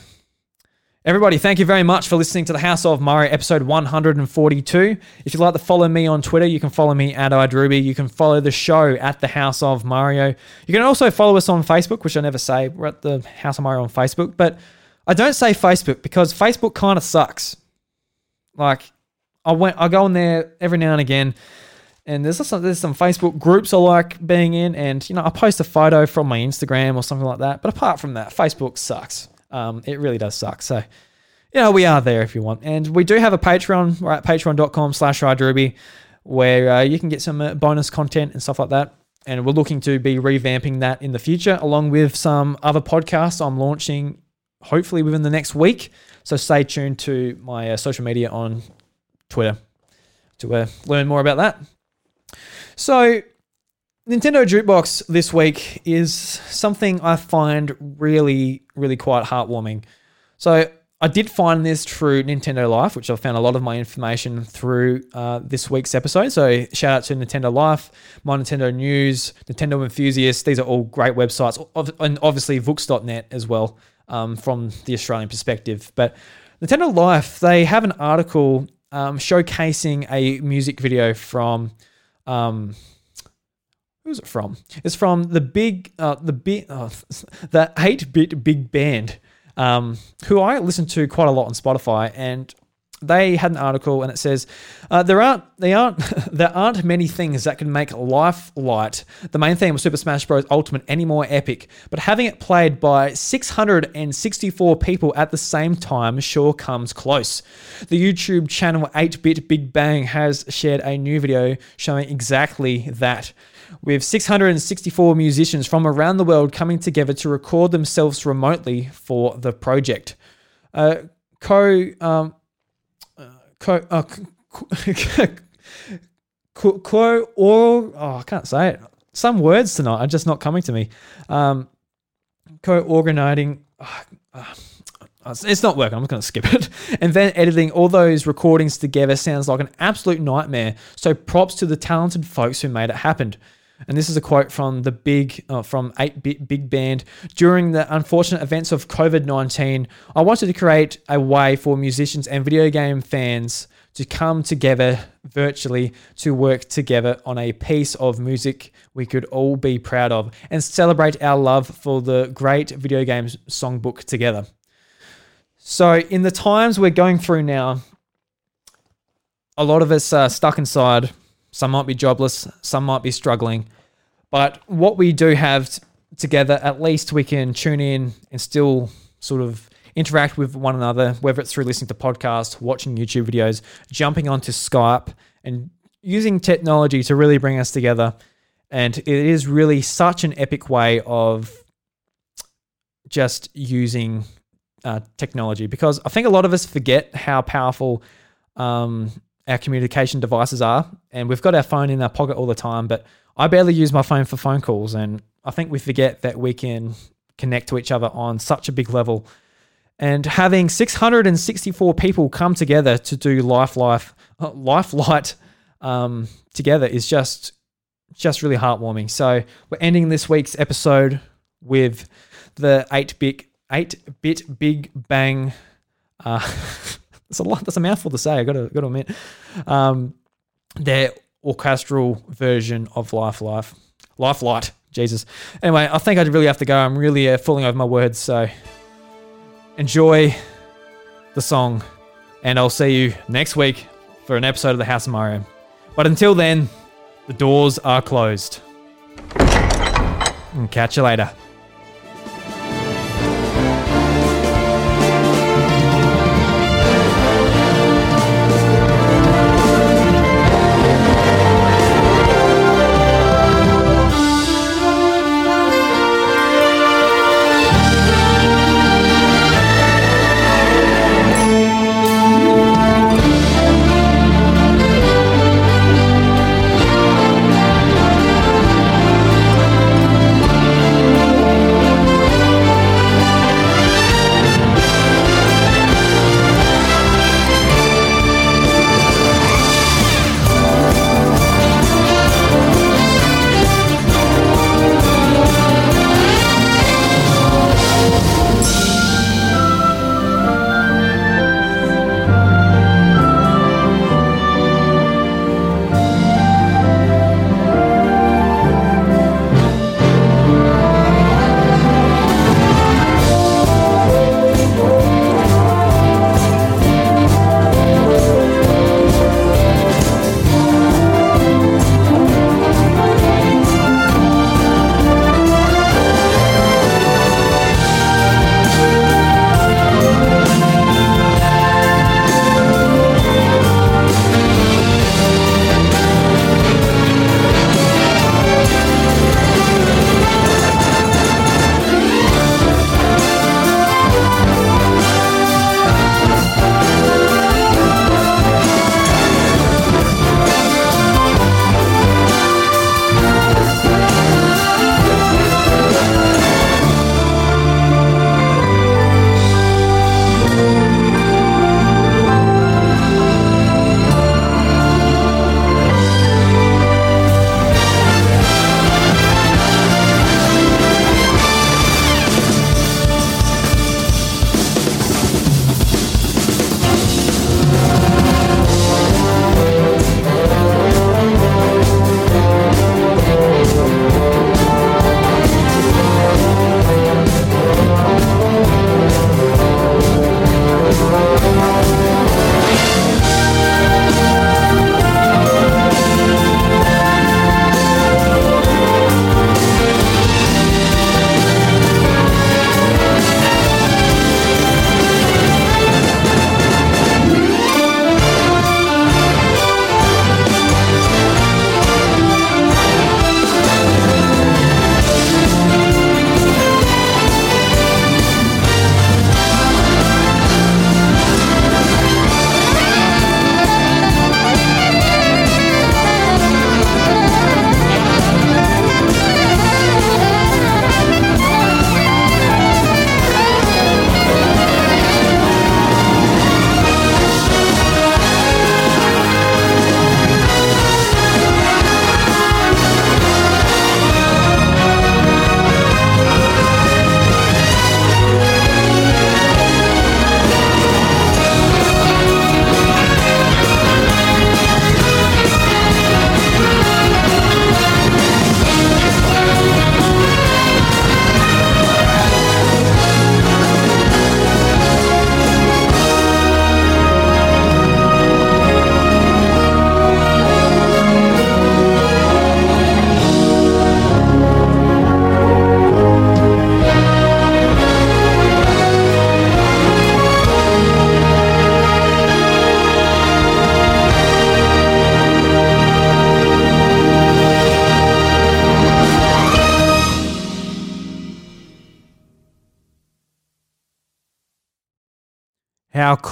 Everybody, thank you very much for listening to the House of Mario episode 142. If you'd like to follow me on Twitter, you can follow me at iDrewby. You can follow the show at the House of Mario. You can also follow us on Facebook, which I never say. We're at the House of Mario on Facebook, but I don't say Facebook because Facebook kind of sucks. Like I went, I go on there every now and again, And there's some there's some Facebook groups I like being in, and you know I post a photo from my Instagram or something like that. But apart from that, Facebook sucks. Um, it really does suck. So you know, we are there if you want. And we do have a Patreon. At patreon.com slash Ruby, where uh, you can get some uh, bonus content and stuff like that. And we're looking to be revamping that in the future, along with some other podcasts I'm launching hopefully within the next week. So stay tuned to my uh, social media on Twitter to uh, learn more about that. So, Nintendo Jukebox this week is something I find really, really quite heartwarming. So, I did find this through Nintendo Life, which I found a lot of my information through uh, this week's episode. So shout out to Nintendo Life, My Nintendo News, Nintendo Enthusiasts. These are all great websites, and obviously Vooks.net as well um, from the Australian perspective. But Nintendo Life, they have an article um, showcasing a music video from. Um, who's it from? It's from the big, uh, the big, uh, *laughs* the eight-bit big band um, who I listen to quite a lot on Spotify, and they had an article and it says uh, there aren't they aren't *laughs* there aren't many things that can make Lifelight. The main theme of super smash bros. Ultimate any more epic but having it played by 664 people at the same time sure comes close. The youtube channel 8bit big band has shared a new video showing exactly that with 664 musicians from around the world coming together to record themselves remotely for the project. Uh, co, um, uh, co, uh, *laughs* co, co, or oh, I can't say it. Some words tonight are just not coming to me. Um, co-organizing. Uh, uh, it's not working. I'm just going to skip it. *laughs* And then editing all those recordings together sounds like an absolute nightmare. So props to the talented folks who made it happen. And this is a quote from the big, uh, from 8 Bit Big Band. During the unfortunate events of COVID 19, I wanted to create a way for musicians and video game fans to come together virtually to work together on a piece of music we could all be proud of and celebrate our love for the great video games songbook together. So, in the times we're going through now, a lot of us are stuck inside some might be jobless, some might be struggling. But what we do have together, at least we can tune in and still sort of interact with one another, whether it's through listening to podcasts, watching YouTube videos, jumping onto Skype, and using technology to really bring us together. And it is really such an epic way of just using uh, technology because I think a lot of us forget how powerful um, our communication devices are. And we've got our phone in our pocket all the time, but I barely use my phone for phone calls. And I think we forget that we can connect to each other on such a big level. And having 664 people come together to do Life Life, uh, Lifelight um, together is just just really heartwarming. So we're ending this week's episode with the 8-bit 8-bit Big Bang uh, *laughs* That's a lot. That's a mouthful to say. I got to got to admit. Um, their orchestral version of Life Life, Lifelight. Jesus. Anyway, I think I really have to go. I'm really uh, falling over my words. So enjoy the song, and I'll see you next week for an episode of the House of Mario. But until then, the doors are closed. And catch you later.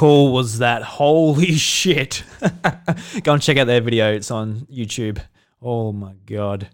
Cool was that? Holy *laughs* shit. Go and check out their video. It's on YouTube. Oh my God.